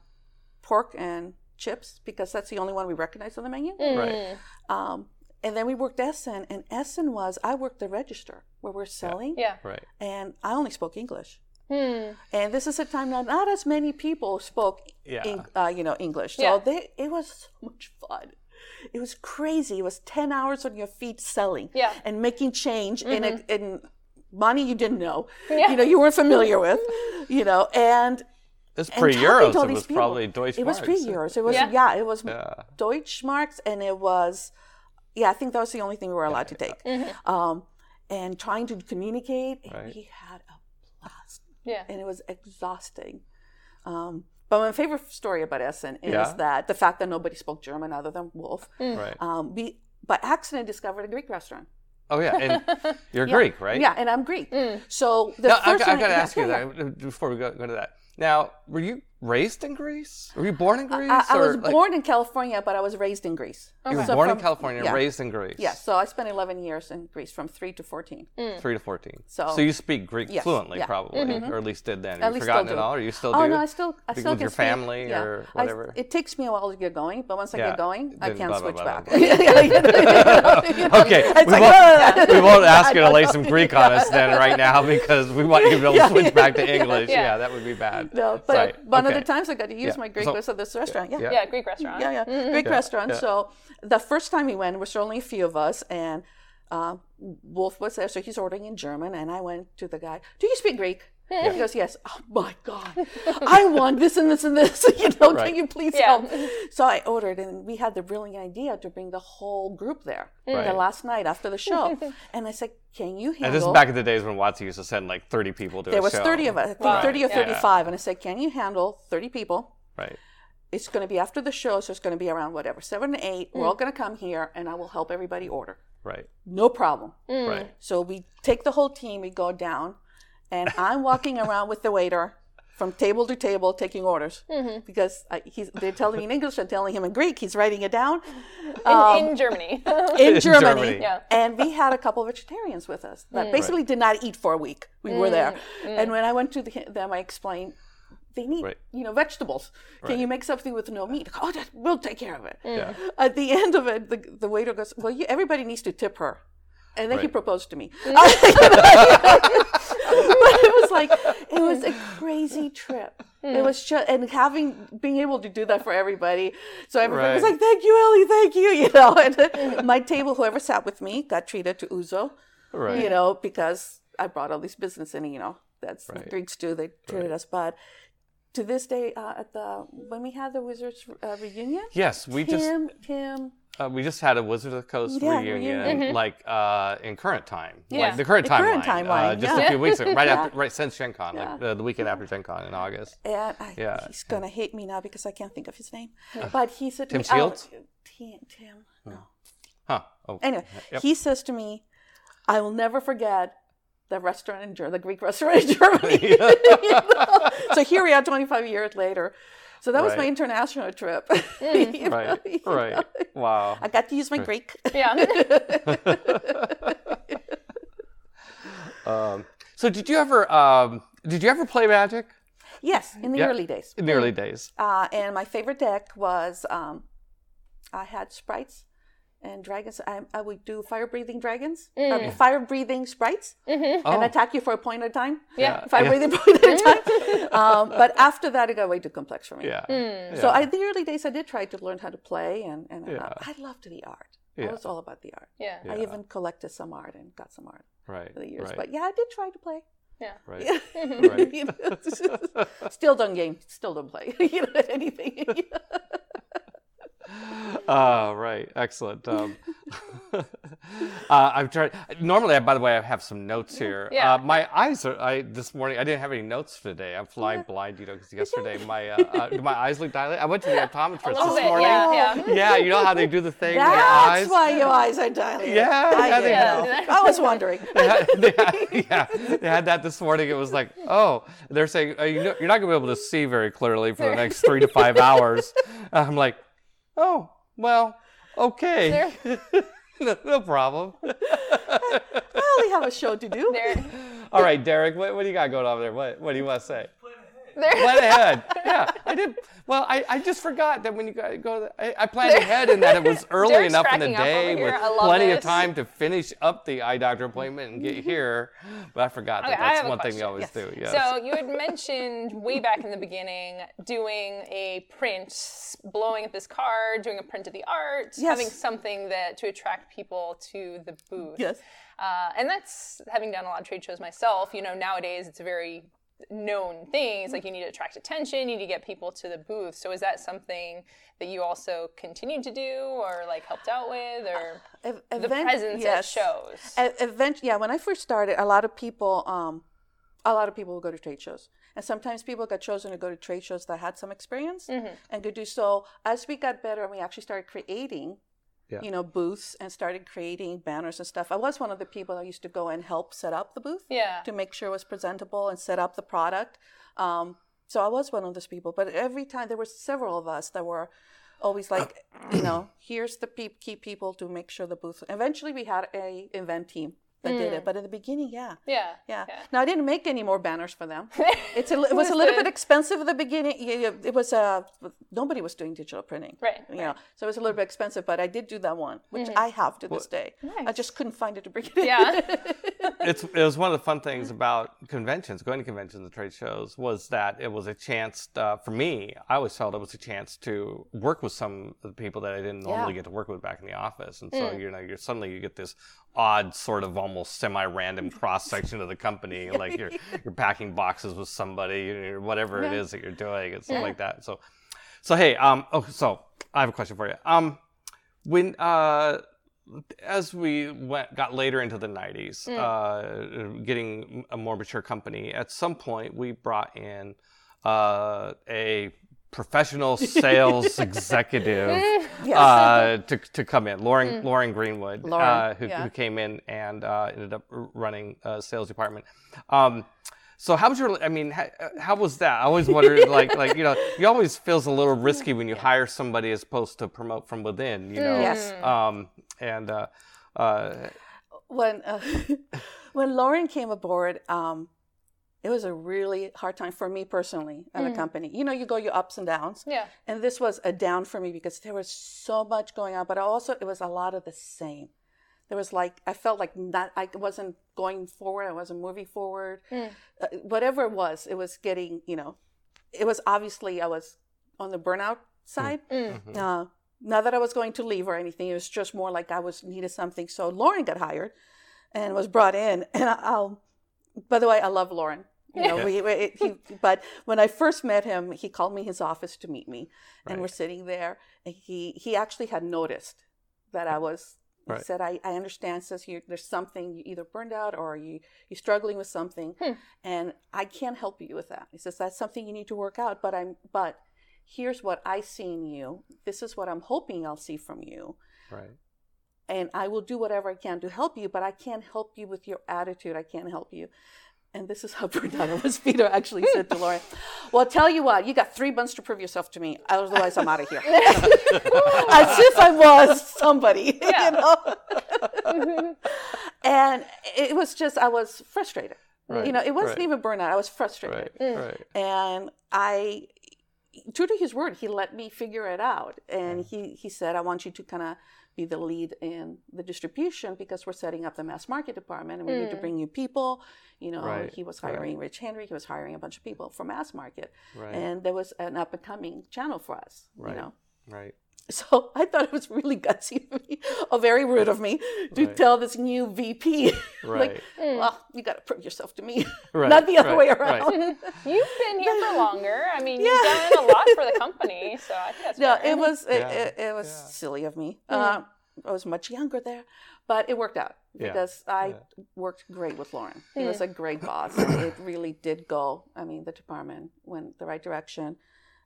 pork and chips because that's the only one we recognized on the menu. Mm. Right. Um, and then we worked Essen, and Essen was I worked the register where we're selling, Yeah. Right. and I only spoke English. Hmm. And this is a time that not as many people spoke, Yeah. Eng- uh, you know, English. So Yeah. they, it was so much fun. It was crazy. It was ten hours on your feet selling, Yeah. Mm-hmm. and making change in a, in money you didn't know, Yeah. you know, you weren't familiar with, you know, and It's and pre euros. It was people. probably Deutsche It was Marks. pre-Euros. It was Yeah. yeah. it was Yeah. Deutschmarks, and it was yeah. I think that was the only thing we were allowed to take. Mm-hmm. Um, and trying to communicate, and Right. we had a blast Yeah. and it was exhausting. Um, but my favorite story about Essen is Yeah. that the fact that nobody spoke German other than Wolf. Right. Um, we by accident discovered a Greek restaurant. Oh yeah, and you're Yeah. Greek, right? Yeah, and I'm Greek. Mm. So the Now, I, first I night- got to yeah, ask you yeah, yeah. that before we go, go to that. Now, were you raised in Greece? Were you born in Greece? I, I or, was like, born in California, but I was raised in Greece. You were So born in California, yeah. raised in Greece. Yeah, so I spent 11 years in Greece from 3 to 14. Mm. Three to fourteen. So- you speak Greek Yes, fluently, yeah. probably, mm-hmm. or at least did then. Have At you least forgotten it do. all, or you still Oh do? no, I still I Like still with can your speak. family yeah. or I- whatever? it takes me a while to get going, but once I Yeah. get going, I Then can blah, switch blah, blah, back. blah. okay, Okay, we, won't, we won't ask you to lay some Greek on us then right now because we want you to be able to switch back to English. Yeah. Yeah, that would be bad. No, but one of okay. the times I got to use Yeah. my Greek So- was at this restaurant. Yeah. Yeah. Yeah, Greek restaurant. Yeah, yeah. Greek Yeah, restaurant. yeah. So the first time we went, there was only a few of us, and uh, Wolf was there, so he's ordering in German, and I went to the guy. Do you speak Greek? He goes, yes. Oh my God, I want this and this and this. You know, Right. can you please Yeah. help? So I ordered, and we had the brilliant idea to bring the whole group there Right. the mm. last night after the show. and I said, can you handle? And this is back in the days when Watson used to send like 30 people to his show. there a was show. 30 of us, I think Wow. 30 or Yeah. 35. And I said, can you handle 30 people? Right. It's going to be after the show, so it's going to be around whatever, seven to eight. We're all mm. going to come here, and I will help everybody order. Right. No problem. Mm. Right. So we take the whole team, we go down, and I'm walking around with the waiter from table to table taking orders mm-hmm. because I, he's, they're telling me in English, I'm telling him in Greek. He's writing it down In, in um, Germany. in In Germany. Germany. Yeah. And we had a couple of vegetarians with us that mm. basically did not eat for a week. We were there. Mm, mm. And when I went to the, them, I explained, they need, Right. you know, vegetables. Can Right. you make something with no meat? Oh, that, we'll take care of it. Yeah. At the end of it, the, the waiter goes, well, you, everybody needs to tip her. And then he proposed to me. but it was like, it was a crazy trip. It was just, and having, being able to do that for everybody. So everybody was like, thank you, Ellie, thank you, you know. And my table, whoever sat with me, got treated to ouzo, Right. you know, because I brought all these business in, you know, that's Right. the Greeks do, they treated us bad. To this day, uh, at the, when we had the Wizards uh, reunion, Yes, we just Tim, Tim, uh, we just had a Wizard of the Coast Yeah, reunion, reunion. like uh, in current time, Yeah. like the current The timeline, current uh, just yeah. a few weeks ago, right Yeah. after, right since Gen Con, like the, the weekend after Gen Con in August. and I, Yeah, he's gonna hate me now because I can't think of his name. But he said to Tim me, oh, Shields? Tim, Tim, no. Huh? Oh, Anyway, Yep. he says to me, "I will never forget the restaurant in Germany, the Greek restaurant in Germany." You know? So here we are, 25 years later. So that was my international trip. You know, right, you right. know. Wow. I got to use my Greek. yeah. Um, so did you ever um, did you ever play Magic yes, in the Yeah. early days. in the early days? Uh, and my favorite deck was um, I had sprites and dragons. I, I would do fire breathing dragons, uh, fire breathing sprites, and Oh. attack you for a point at a time. Yeah. Fire breathing point at a time. um, but after that, it got way too complex for me. Yeah. So I, the early days, I did try to learn how to play, and, and uh, Yeah. I loved the art. Yeah. I was all about the art. Yeah. I even collected some art and got some art right. over the years. Right. But yeah, I did try to play. Yeah. right. Yeah. You know, still don't game. Still don't play. you know anything. Oh, right. Excellent. Um, uh, I'm trying. Normally, I, by the way, I have some notes here. Yeah. Uh, my eyes are. I this morning I didn't have any notes today. I'm flying blind, you know, because yesterday my uh, uh, my eyes look dilated. I went to the optometrist this bit. morning. Yeah. Yeah. Yeah, you know how they do the thing That's why your eyes are dilated. Yeah, I yeah, didn't they have- know. I was wondering. they had, they had- yeah, they had that this morning. It was like, oh, they're saying uh, you know, you're not going to be able to see very clearly for the next three to five hours. I'm like, oh, well, okay, no, no problem. I only have a show to do. There. All right, Derek, what, what do you got going on there? What, what do you want to say? There. Plan ahead. Yeah, I did. Well, I, I just forgot that when you guys go, I, I planned ahead and that it was early Derek's enough in the day with I love plenty of time to finish up the eye doctor appointment and get here. But I forgot that Okay, that's have a one thing you question. always do. Yes. So you had mentioned way back in the beginning doing a print, blowing up this card, doing a print of the art, Yes. having something that to attract people to the booth. Yes. Uh, and that's having done a lot of trade shows myself. You know, nowadays it's a very known things like mm-hmm. you need to attract attention, you need to get people to the booth. So is that something that you also continued to do or like helped out with or uh, Ev- the presence yes. at shows? Event, yeah, when I first started, a lot of people, um, a lot of people would go to trade shows, and sometimes people got chosen to go to trade shows that had some experience mm-hmm. and could do so. As we got better, and we actually started creating, Yeah. you know, booths and started creating banners and stuff. I was one of the people that used to go and help set up the booth Yeah. to make sure it was presentable and set up the product. Um, so I was one of those people. But every time there were several of us that were always like, you know, here's the pe- key people to make sure the booth. Eventually, we had a event team that did it. But in the beginning, yeah. Yeah. Yeah. Yeah. Now I didn't make any more banners for them. It's a, it was a little bit expensive at the beginning. Yeah, yeah, It was uh, nobody was doing digital printing. Right, You know, so it was a little bit expensive, but I did do that one, which I have to this day. I just couldn't find it to bring it in. Yeah. it's it was one of the fun things about conventions, going to conventions and trade shows, was that it was a chance uh, for me. I always felt it was a chance to work with some of the people that I didn't normally Yeah. get to work with back in the office, and so you know, you're suddenly you get this odd sort of almost semi-random cross section of the company like you're you're packing boxes with somebody or whatever it Yeah. is that you're doing and stuff like that. So so hey um oh so i have a question for you. Um when uh as we went got later into the 90s uh getting a more mature company at some point we brought in uh a professional sales executive Yes. uh, to, to come in. Lauren Lauren Greenwood, Lauren, uh, who, yeah. who came in and uh, ended up running uh, sales department. Um, so how was your? I mean, how, how was that? I always wondered, like, like you know, you always feels a little risky when you hire somebody as opposed to promote from within. You know. Yes. Um, and uh, uh, when uh, when Lauren came aboard, um, it was a really hard time for me personally at the mm. company. You know, you go your ups and downs, Yeah. and this was a down for me because there was so much going on, but also it was a lot of the same. There was like I felt like not I wasn't going forward. I wasn't moving forward. Mm. Uh, whatever it was, it was getting you know, it was obviously I was on the burnout mm. side. Mm-hmm. Uh, not that I was going to leave or anything. It was just more like I was needed something. So Lauren got hired and was brought in. And I- I'll, by the way, I love Lauren. You know, we, it, he, but when I first met him, he called me his office to meet me, and we're sitting there. And he he actually had noticed that I was. He Right. said, "I, I understand. Says you, there's something you either burned out or you you're struggling with something, hmm. and I can't help you with that." He says that's something you need to work out. But I'm but here's what I see in you. This is what I'm hoping I'll see from you. right. And I will do whatever I can to help you, but I can't help you with your attitude. I can't help you. And this is how burned out was. Peter actually said to Lauren, Well, tell you what, you got three months to prove yourself to me. Otherwise, I'm out of here. As if I was somebody, you know? and it was just, I was frustrated. Right, You know, it wasn't right. even burnout. I was frustrated Right. Mm. Right. and I, true to his word, he let me figure it out, and he he said, "I want you to kind of be the lead in the distribution because we're setting up the mass market department, and we need to mm. bring new people." You know, Right, he was hiring Rich Henry, he was hiring a bunch of people for mass market, Right. and there was an up and coming channel for us. Right. You know. Right. So I thought it was really gutsy of me, or very rude of me, to Right. tell this new VP, like, Right. Hmm. well, you got to prove yourself to me, Right, not the other right, way right. around. You've been here for longer. I mean, you've done a lot for the company, so I think that's No, fair. it was it, Yeah, it, it was yeah. silly of me. Hmm. Uh, I was much younger there, but it worked out Yeah, because I yeah. worked great with Lauren. He hmm. was a great boss. it really did go. I mean, the department went the right direction,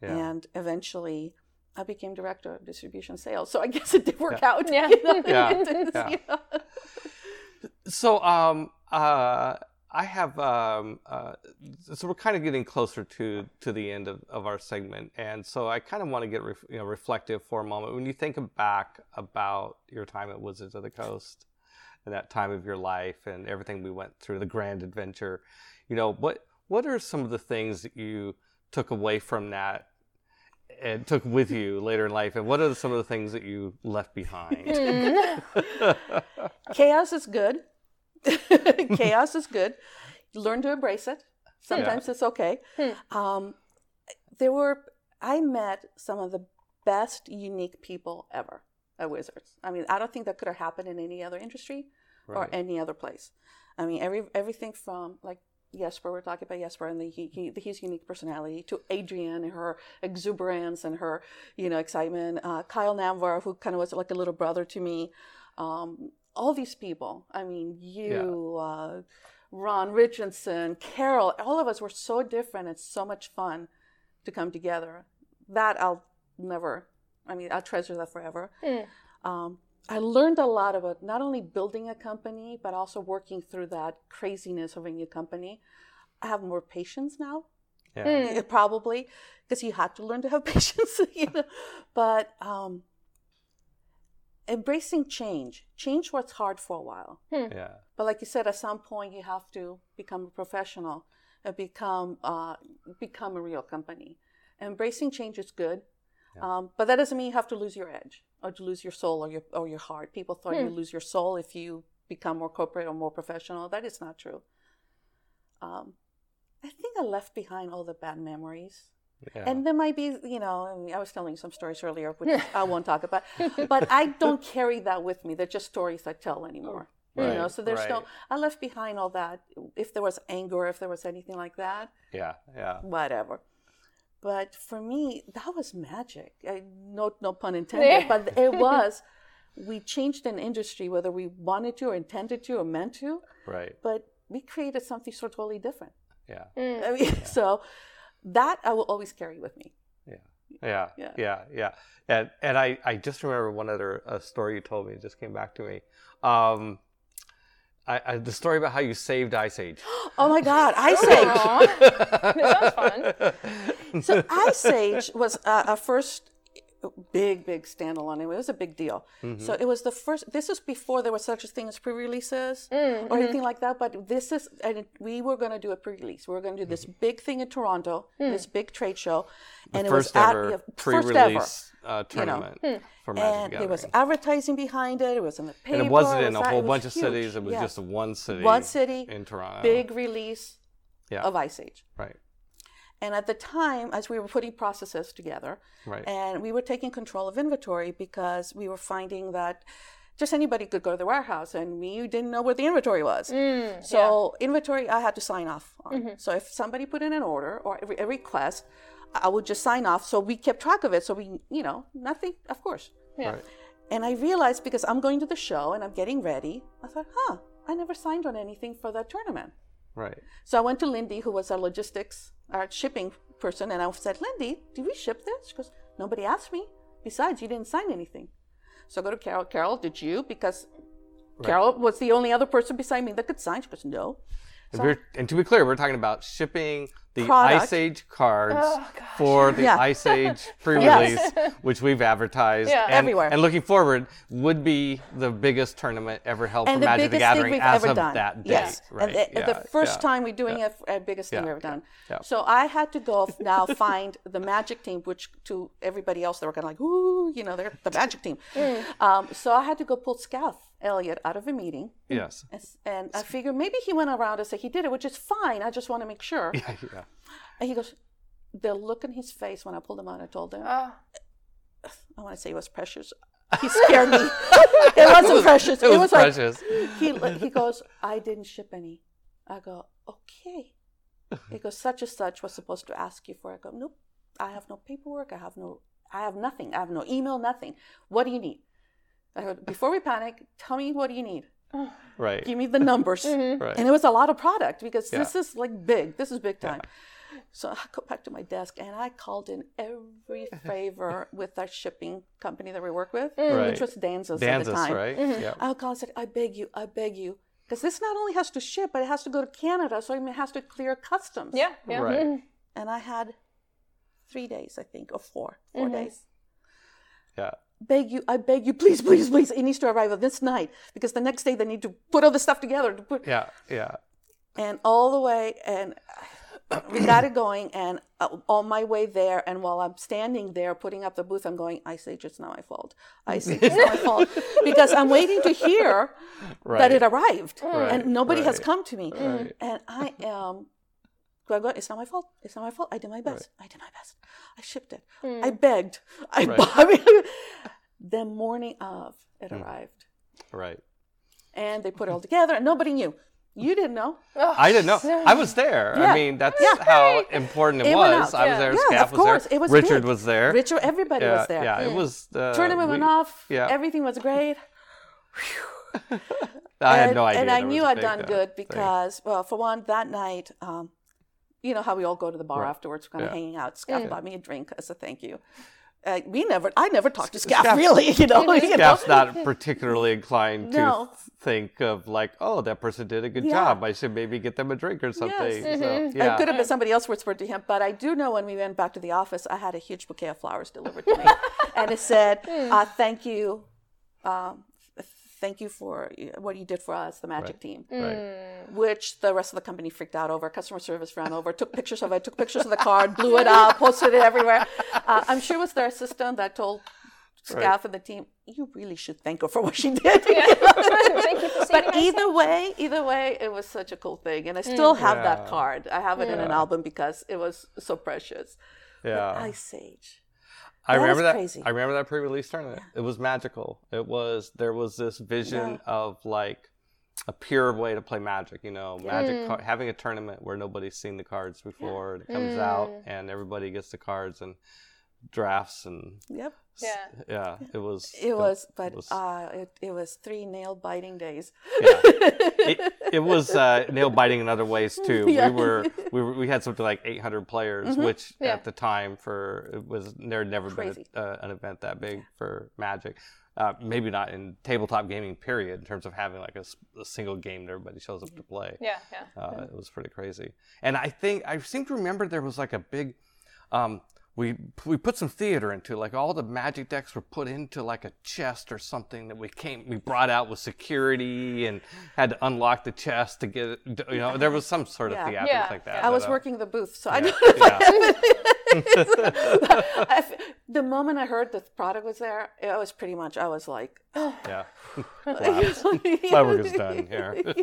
Yeah. and eventually. I became director of distribution sales, so I guess it did work out. Yeah. you know? Yeah, It is, yeah. you. So, um, uh, I have, um, uh, so we're kind of getting closer to to the end of, of our segment, and so I kind of want to get ref, you know reflective for a moment. When you think back about your time at Wizards of the Coast, and that time of your life, and everything we went through, the grand adventure, you know, what what are some of the things that you took away from that? And took with you later in life, and what are some of the things that you left behind? chaos is good. chaos is good. You learn to embrace it. Sometimes it's okay. Um, there were I met some of the best unique people ever at Wizards. I mean, I don't think that could have happened in any other industry or any other place. I mean, every everything from like Jesper, we're talking about Jesper and the, he, he, his unique personality, to Adrienne and her exuberance and her, you know, excitement. Uh, Kyle Namvar, who kind of was like a little brother to me. Um, all these people. I mean, you, uh, Ron Richardson, Carol, all of us were so different and so much fun to come together. That I'll never, I mean, I'll treasure that forever. Um, I learned a lot about not only building a company, but also working through that craziness of a new company. I have more patience now, Yeah. eh, probably, because you had to learn to have patience, you know. But um, embracing change, change was hard for a while. Yeah. But like you said, at some point you have to become a professional and become uh, become a real company. Embracing change is good, um, but that doesn't mean you have to lose your edge or to lose your soul or your or your heart. People thought you lose your soul if you become more corporate or more professional. That is not true. Um, I think I left behind all the bad memories. Yeah. And there might be, you know, I, mean, I was telling you some stories earlier, which I won't talk about, but I don't carry that with me. They're just stories I tell anymore. You know, so there's no. I left behind all that. If there was anger, if there was anything like that, Yeah, yeah. whatever. But for me, that was magic. I, no, no pun intended. but it was. We changed an industry, whether we wanted to, or intended to, or meant to. Right. But we created something so totally different. Yeah. I mean, so that I will always carry with me. Yeah. Yeah. Yeah. Yeah. Yeah. And and I, I just remember one other uh, story you told me. It just came back to me. Um, I, I, the story about how you saved Ice Age. Oh my God, Ice Age. Aw, that sounds fun. so Ice Age was uh, a first big, big standalone. It was a big deal. So mm-hmm. it was the first. This was before there was such a thing as pre-releases or mm-hmm. anything like that. But this is, and it, we were going to do a pre-release. We were going to do this mm-hmm. big thing in Toronto, mm. this big trade show, and it was first at- ever yeah, first ever. pre-release uh, tournament mm. for Magic And the there was advertising behind it. It was in the paper. and it wasn't in was a whole it bunch of huge. cities. It was Yeah. just one city. one city in Toronto. Big release Yeah. of Ice Age. Right. And at the time, as we were putting processes together, Right. and we were taking control of inventory because we were finding that just anybody could go to the warehouse and we didn't know where the inventory was. Mm, so inventory, I had to sign off on. Mm-hmm. So if somebody put in an order or a, a request, I would just sign off. So we kept track of it. So we, you know, nothing, of course. Yeah. Right. And I realized because I'm going to the show and I'm getting ready, I thought, huh, I never signed on anything for that tournament. Right. So I went to Lindy, who was our logistics, our shipping person, and I said, Lindy, did we ship this? She goes, nobody asked me. Besides, you didn't sign anything. So I go to Carol. Carol, did you? Because Carol was the only other person beside me that could sign. She goes, no. And, we're, and to be clear, we're talking about shipping the Product. Ice Age cards for the Yeah. Ice Age pre-release, which we've advertised Yeah. and, Everywhere. And looking forward, would be the biggest tournament ever held And for the Magic the Gathering we've as ever of done. that date. yes. Right. And the, yeah. the first time we're doing a, a biggest thing we've ever done. So I had to go now find the magic team, which to everybody else they were kind of like, ooh, you know, they're the magic team. Um, so I had to go pull Skaff Elliott out of a meeting. Yes. And I figure maybe he went around and said he did it, which is fine. I just want to make sure. Yeah. yeah. And he goes, the look in his face when I pulled him out, I told him, Oh, I want to say it was precious. He scared me. it wasn't precious. It was, like, precious. he, he goes, I didn't ship any. I go, okay. He goes, such and such was supposed to ask you for. it." I go, nope. I have no paperwork. I have no, I have nothing. I have no email, nothing. What do you need? I go, before we panic, tell me what do you need? right. Give me the numbers. Mm-hmm. Right. And it was a lot of product because Yeah. this is like big. This is big time. So I go back to my desk and I called in every favor with our shipping company that we work with, mm. Right. which was Danzas, at the Danzas, time. right? Mm-hmm. Yeah. I called and said, I beg you, I beg you. Because this not only has to ship, but it has to go to Canada. So it has to clear customs. yeah, yeah. Right. Mm-hmm. And I had three days, I think, or four, Mm-hmm. 4 days. Yeah. Beg you, I beg you, please, please, please. It needs to arrive this night because the next day they need to put all the stuff together. To put, Yeah. Yeah. and all the way and we got it going and uh, on my way there and while i'm standing there putting up the booth i'm going ice age it's not my fault ice age it's not my fault because i'm waiting to hear that it arrived Right, and nobody has come to me right. and i am it's not my fault. It's not my fault. I did my best. I did my best. I shipped it. I begged. I, Right. I mean, the morning of it arrived, Right. and they put it all together, and nobody knew. You didn't know. I didn't know. I was there. Yeah. I mean, that's Yeah. how important it, It was. out. I was there. Yeah, Skaff of was course. there. It was Richard big. was there. Richard, everybody yeah, was there. Yeah, it was. Uh, Tournament we- went off. yeah. Everything was great. I had and, no idea. And I knew was a I'd big, done uh, good thing. because, well, for one, that night, um, you know how we all go to the bar Right. afterwards, kind of Yeah. hanging out. Skaff bought me a drink as a thank you. Uh, we never, I never talked to Skaff, Skaff- really, you know. you know? Skaff's not particularly inclined to No. th- think of like, oh, that person did a good Yeah. job. I should maybe get them a drink or something. So, yeah. It could have been somebody else whispered to him, but I do know when we went back to the office, I had a huge bouquet of flowers delivered to me, and it said, uh, "Thank you, um, th- thank you for what you did for us, the Magic Right. team." Right. Which the rest of the company freaked out over. Customer service ran over, took pictures of it, took pictures of the card, blew it up, posted it everywhere. Uh, I'm sure it was their assistant that told Skaff and the team, "You really should thank her for what she did." Thank you for but my either way, either way, it was such a cool thing, and I still have that card. I have it in an album because it was so precious. Yeah. Ice Age. I That remember that. crazy. I remember that pre-release tournament. It was magical. It was there was this vision Yeah. of like a pure way to play Magic. You know, Magic mm. car- having a tournament where nobody's seen the cards before, and it comes out mm. and everybody gets the cards and drafts and Yep. Yeah. yeah, it was. It was, but was- uh, it, it was three nail biting days. yeah. it, it was uh, nail biting in other ways too. Yeah. We were we were, we had something like 800 players, which Yeah. at the time for it was there had never Crazy. been a, uh, an event that big for Magic. Uh, maybe not in tabletop gaming period in terms of having like a single game that everybody shows up to play. Yeah, yeah. Uh, it was pretty crazy. And I think I seem to remember there was like a big. Um, we we put some theater into it. like all the magic decks were put into like a chest or something that we came we brought out with security and had to unlock the chest to get you know there was some sort of Yeah. theatrics Yeah. like that. I was but, uh, working the booth, so I yeah, knew. yeah. I f- the moment I heard the product was there, it was pretty much. I was like, yeah. My work is done here.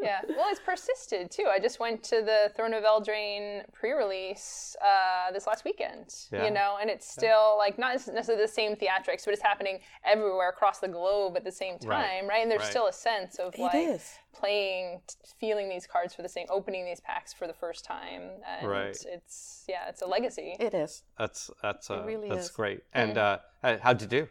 Yeah, well, it's persisted too. I just went to the Throne of Eldraine pre-release uh, this last weekend. Yeah. You know, and it's still like not necessarily the same theatrics, but it's happening everywhere across the globe at the same time, Right, right? And there's right. still a sense of like is. playing, t- feeling these cards for the same, opening these packs for the first time, and Right. it's yeah, it's a legacy. it is. That's that's uh, really that's is. great. And uh, how'd you do?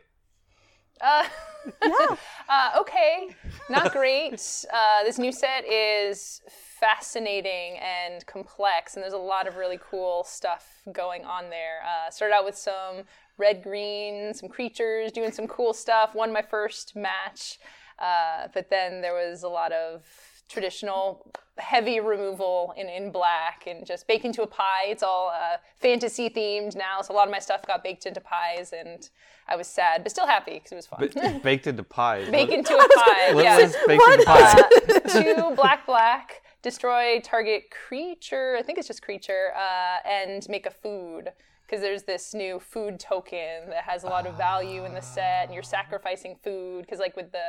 Uh, Yeah. uh, okay, not great. Uh, this new set is fascinating and complex, and there's a lot of really cool stuff going on there. Uh, started out with some red green, some creatures doing some cool stuff. Won my first match, uh, but then there was a lot of traditional heavy removal in, in black and just baked into a pie. It's all uh, fantasy themed now, so a lot of my stuff got baked into pies, and I was sad, but still happy because it was fun. B- baked into pies. Baked What- into a pie. what yeah. was baked into pies? Uh, two black black destroy target creature. I think it's just creature, uh, and make a food. Because there's this new food token that has a lot of value in the set, and you're sacrificing food. Because like with the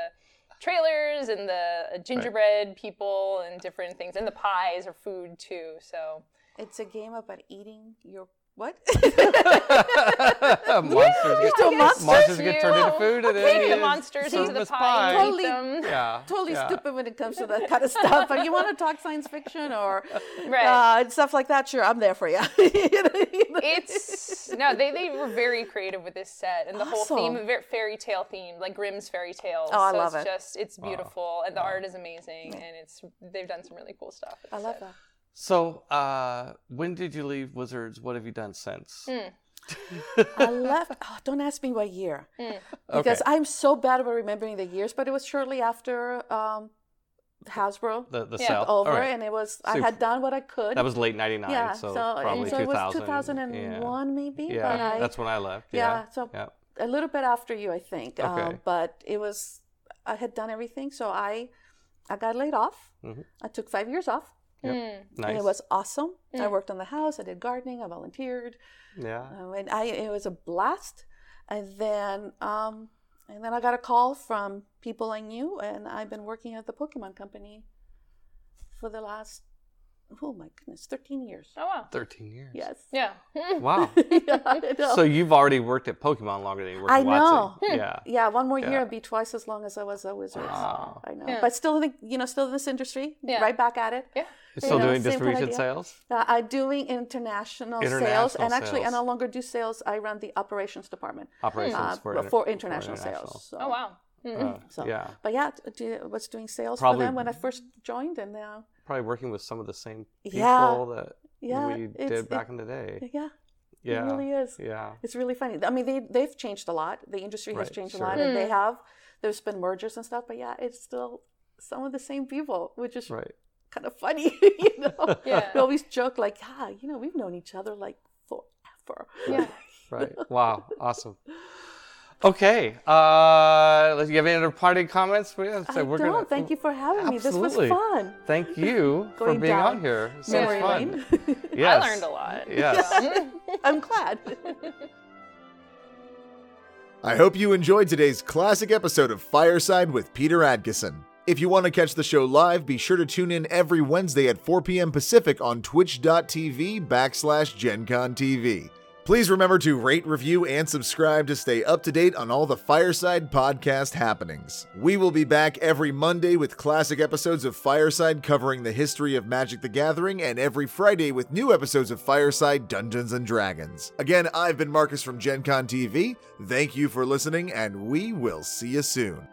trailers and the uh, gingerbread people and different things, and the pies are food too. So It's a game about eating your what? monsters get, So monsters? monsters get turned into You food and take then the monsters into the as pie, Totally- Yeah. totally yeah. stupid when it comes to that kind of stuff. But you want to talk science fiction or Right. uh, stuff like that? Sure, I'm there for you. it's no they, they were very creative with this set and the whole theme Awesome. fairy tale theme, like grimm's fairy tales Oh, I so love it's it. just it's beautiful and the art is amazing and it's they've done some really cool stuff I love set. that. So, uh, when did you leave Wizards? What have you done since? Hmm. I left. Oh, don't ask me what year, Hmm. because Okay. I'm so bad about remembering the years. But it was shortly after um, Hasbro The the Yeah. sale over, All right. and it was I had done what I could. that was late '99, yeah, so, so, probably and so it was 2001 maybe. Yeah, but yeah I, that's when I left. yeah, Yeah, so yeah. a little bit after you, I think. Okay. Um, but it was I had done everything, so I I got laid off. Mhm. I took five years off, Hmm. Nice. and it was awesome. I worked on the house. I did gardening. I volunteered. yeah. Uh, and I it was a blast. And then um, and then I got a call from people I knew, and I've been working at the Pokemon Company for the last oh my goodness, thirteen years. oh wow 13 years. Yes. yeah Wow. yeah, so you've already worked at Pokemon longer than you worked I at know. Watson. Yeah. yeah, one more Yeah. year, I'd be twice as long as I was a wizard. Wow. I know, Yeah. but still, think you know, still in this industry, Yeah. right back at it. yeah You're still know, doing same kind distribution sales? Uh, I'm doing international, sales, International and actually, I no longer do sales. I run the operations department Operations uh, for, for, inter- international international. sales. So, oh wow Uh, so, yeah. But yeah, t- do, was doing sales Probably- for them when I first joined, and now, Probably working with some of the same people Yeah. that yeah, we it's- did back it- in the day. yeah, Yeah. it really is. Yeah. It's really funny. I mean, they they've changed a lot. The industry has Right, changed sure. a lot, and they have. There's been mergers and stuff, but yeah, it's still some of the same people, which is Right. kind of funny. you know, Yeah. we always joke like, ah, you know, we've known each other like forever. yeah Right. Wow. Awesome. Okay. Uh, do you have any other parting comments? We- so I we're don't. gonna- Thank you for having me. This was fun. Thank you for being down on here. So much Memory fun. Yes. i learned a lot Yes. I'm glad. I hope you enjoyed today's classic episode of Fireside with Peter Adkison. If you want to catch the show live, be sure to tune in every Wednesday at 4 p.m. Pacific on twitch.tv backslash GenCon TV. Please remember to rate, review, and subscribe to stay up to date on all the Fireside podcast happenings. We will be back every Monday with classic episodes of Fireside covering the history of Magic the Gathering, and every Friday with new episodes of Fireside Dungeons and Dragons. Again, I've been Marcus from Gen Con TV. Thank you for listening, and we will see you soon.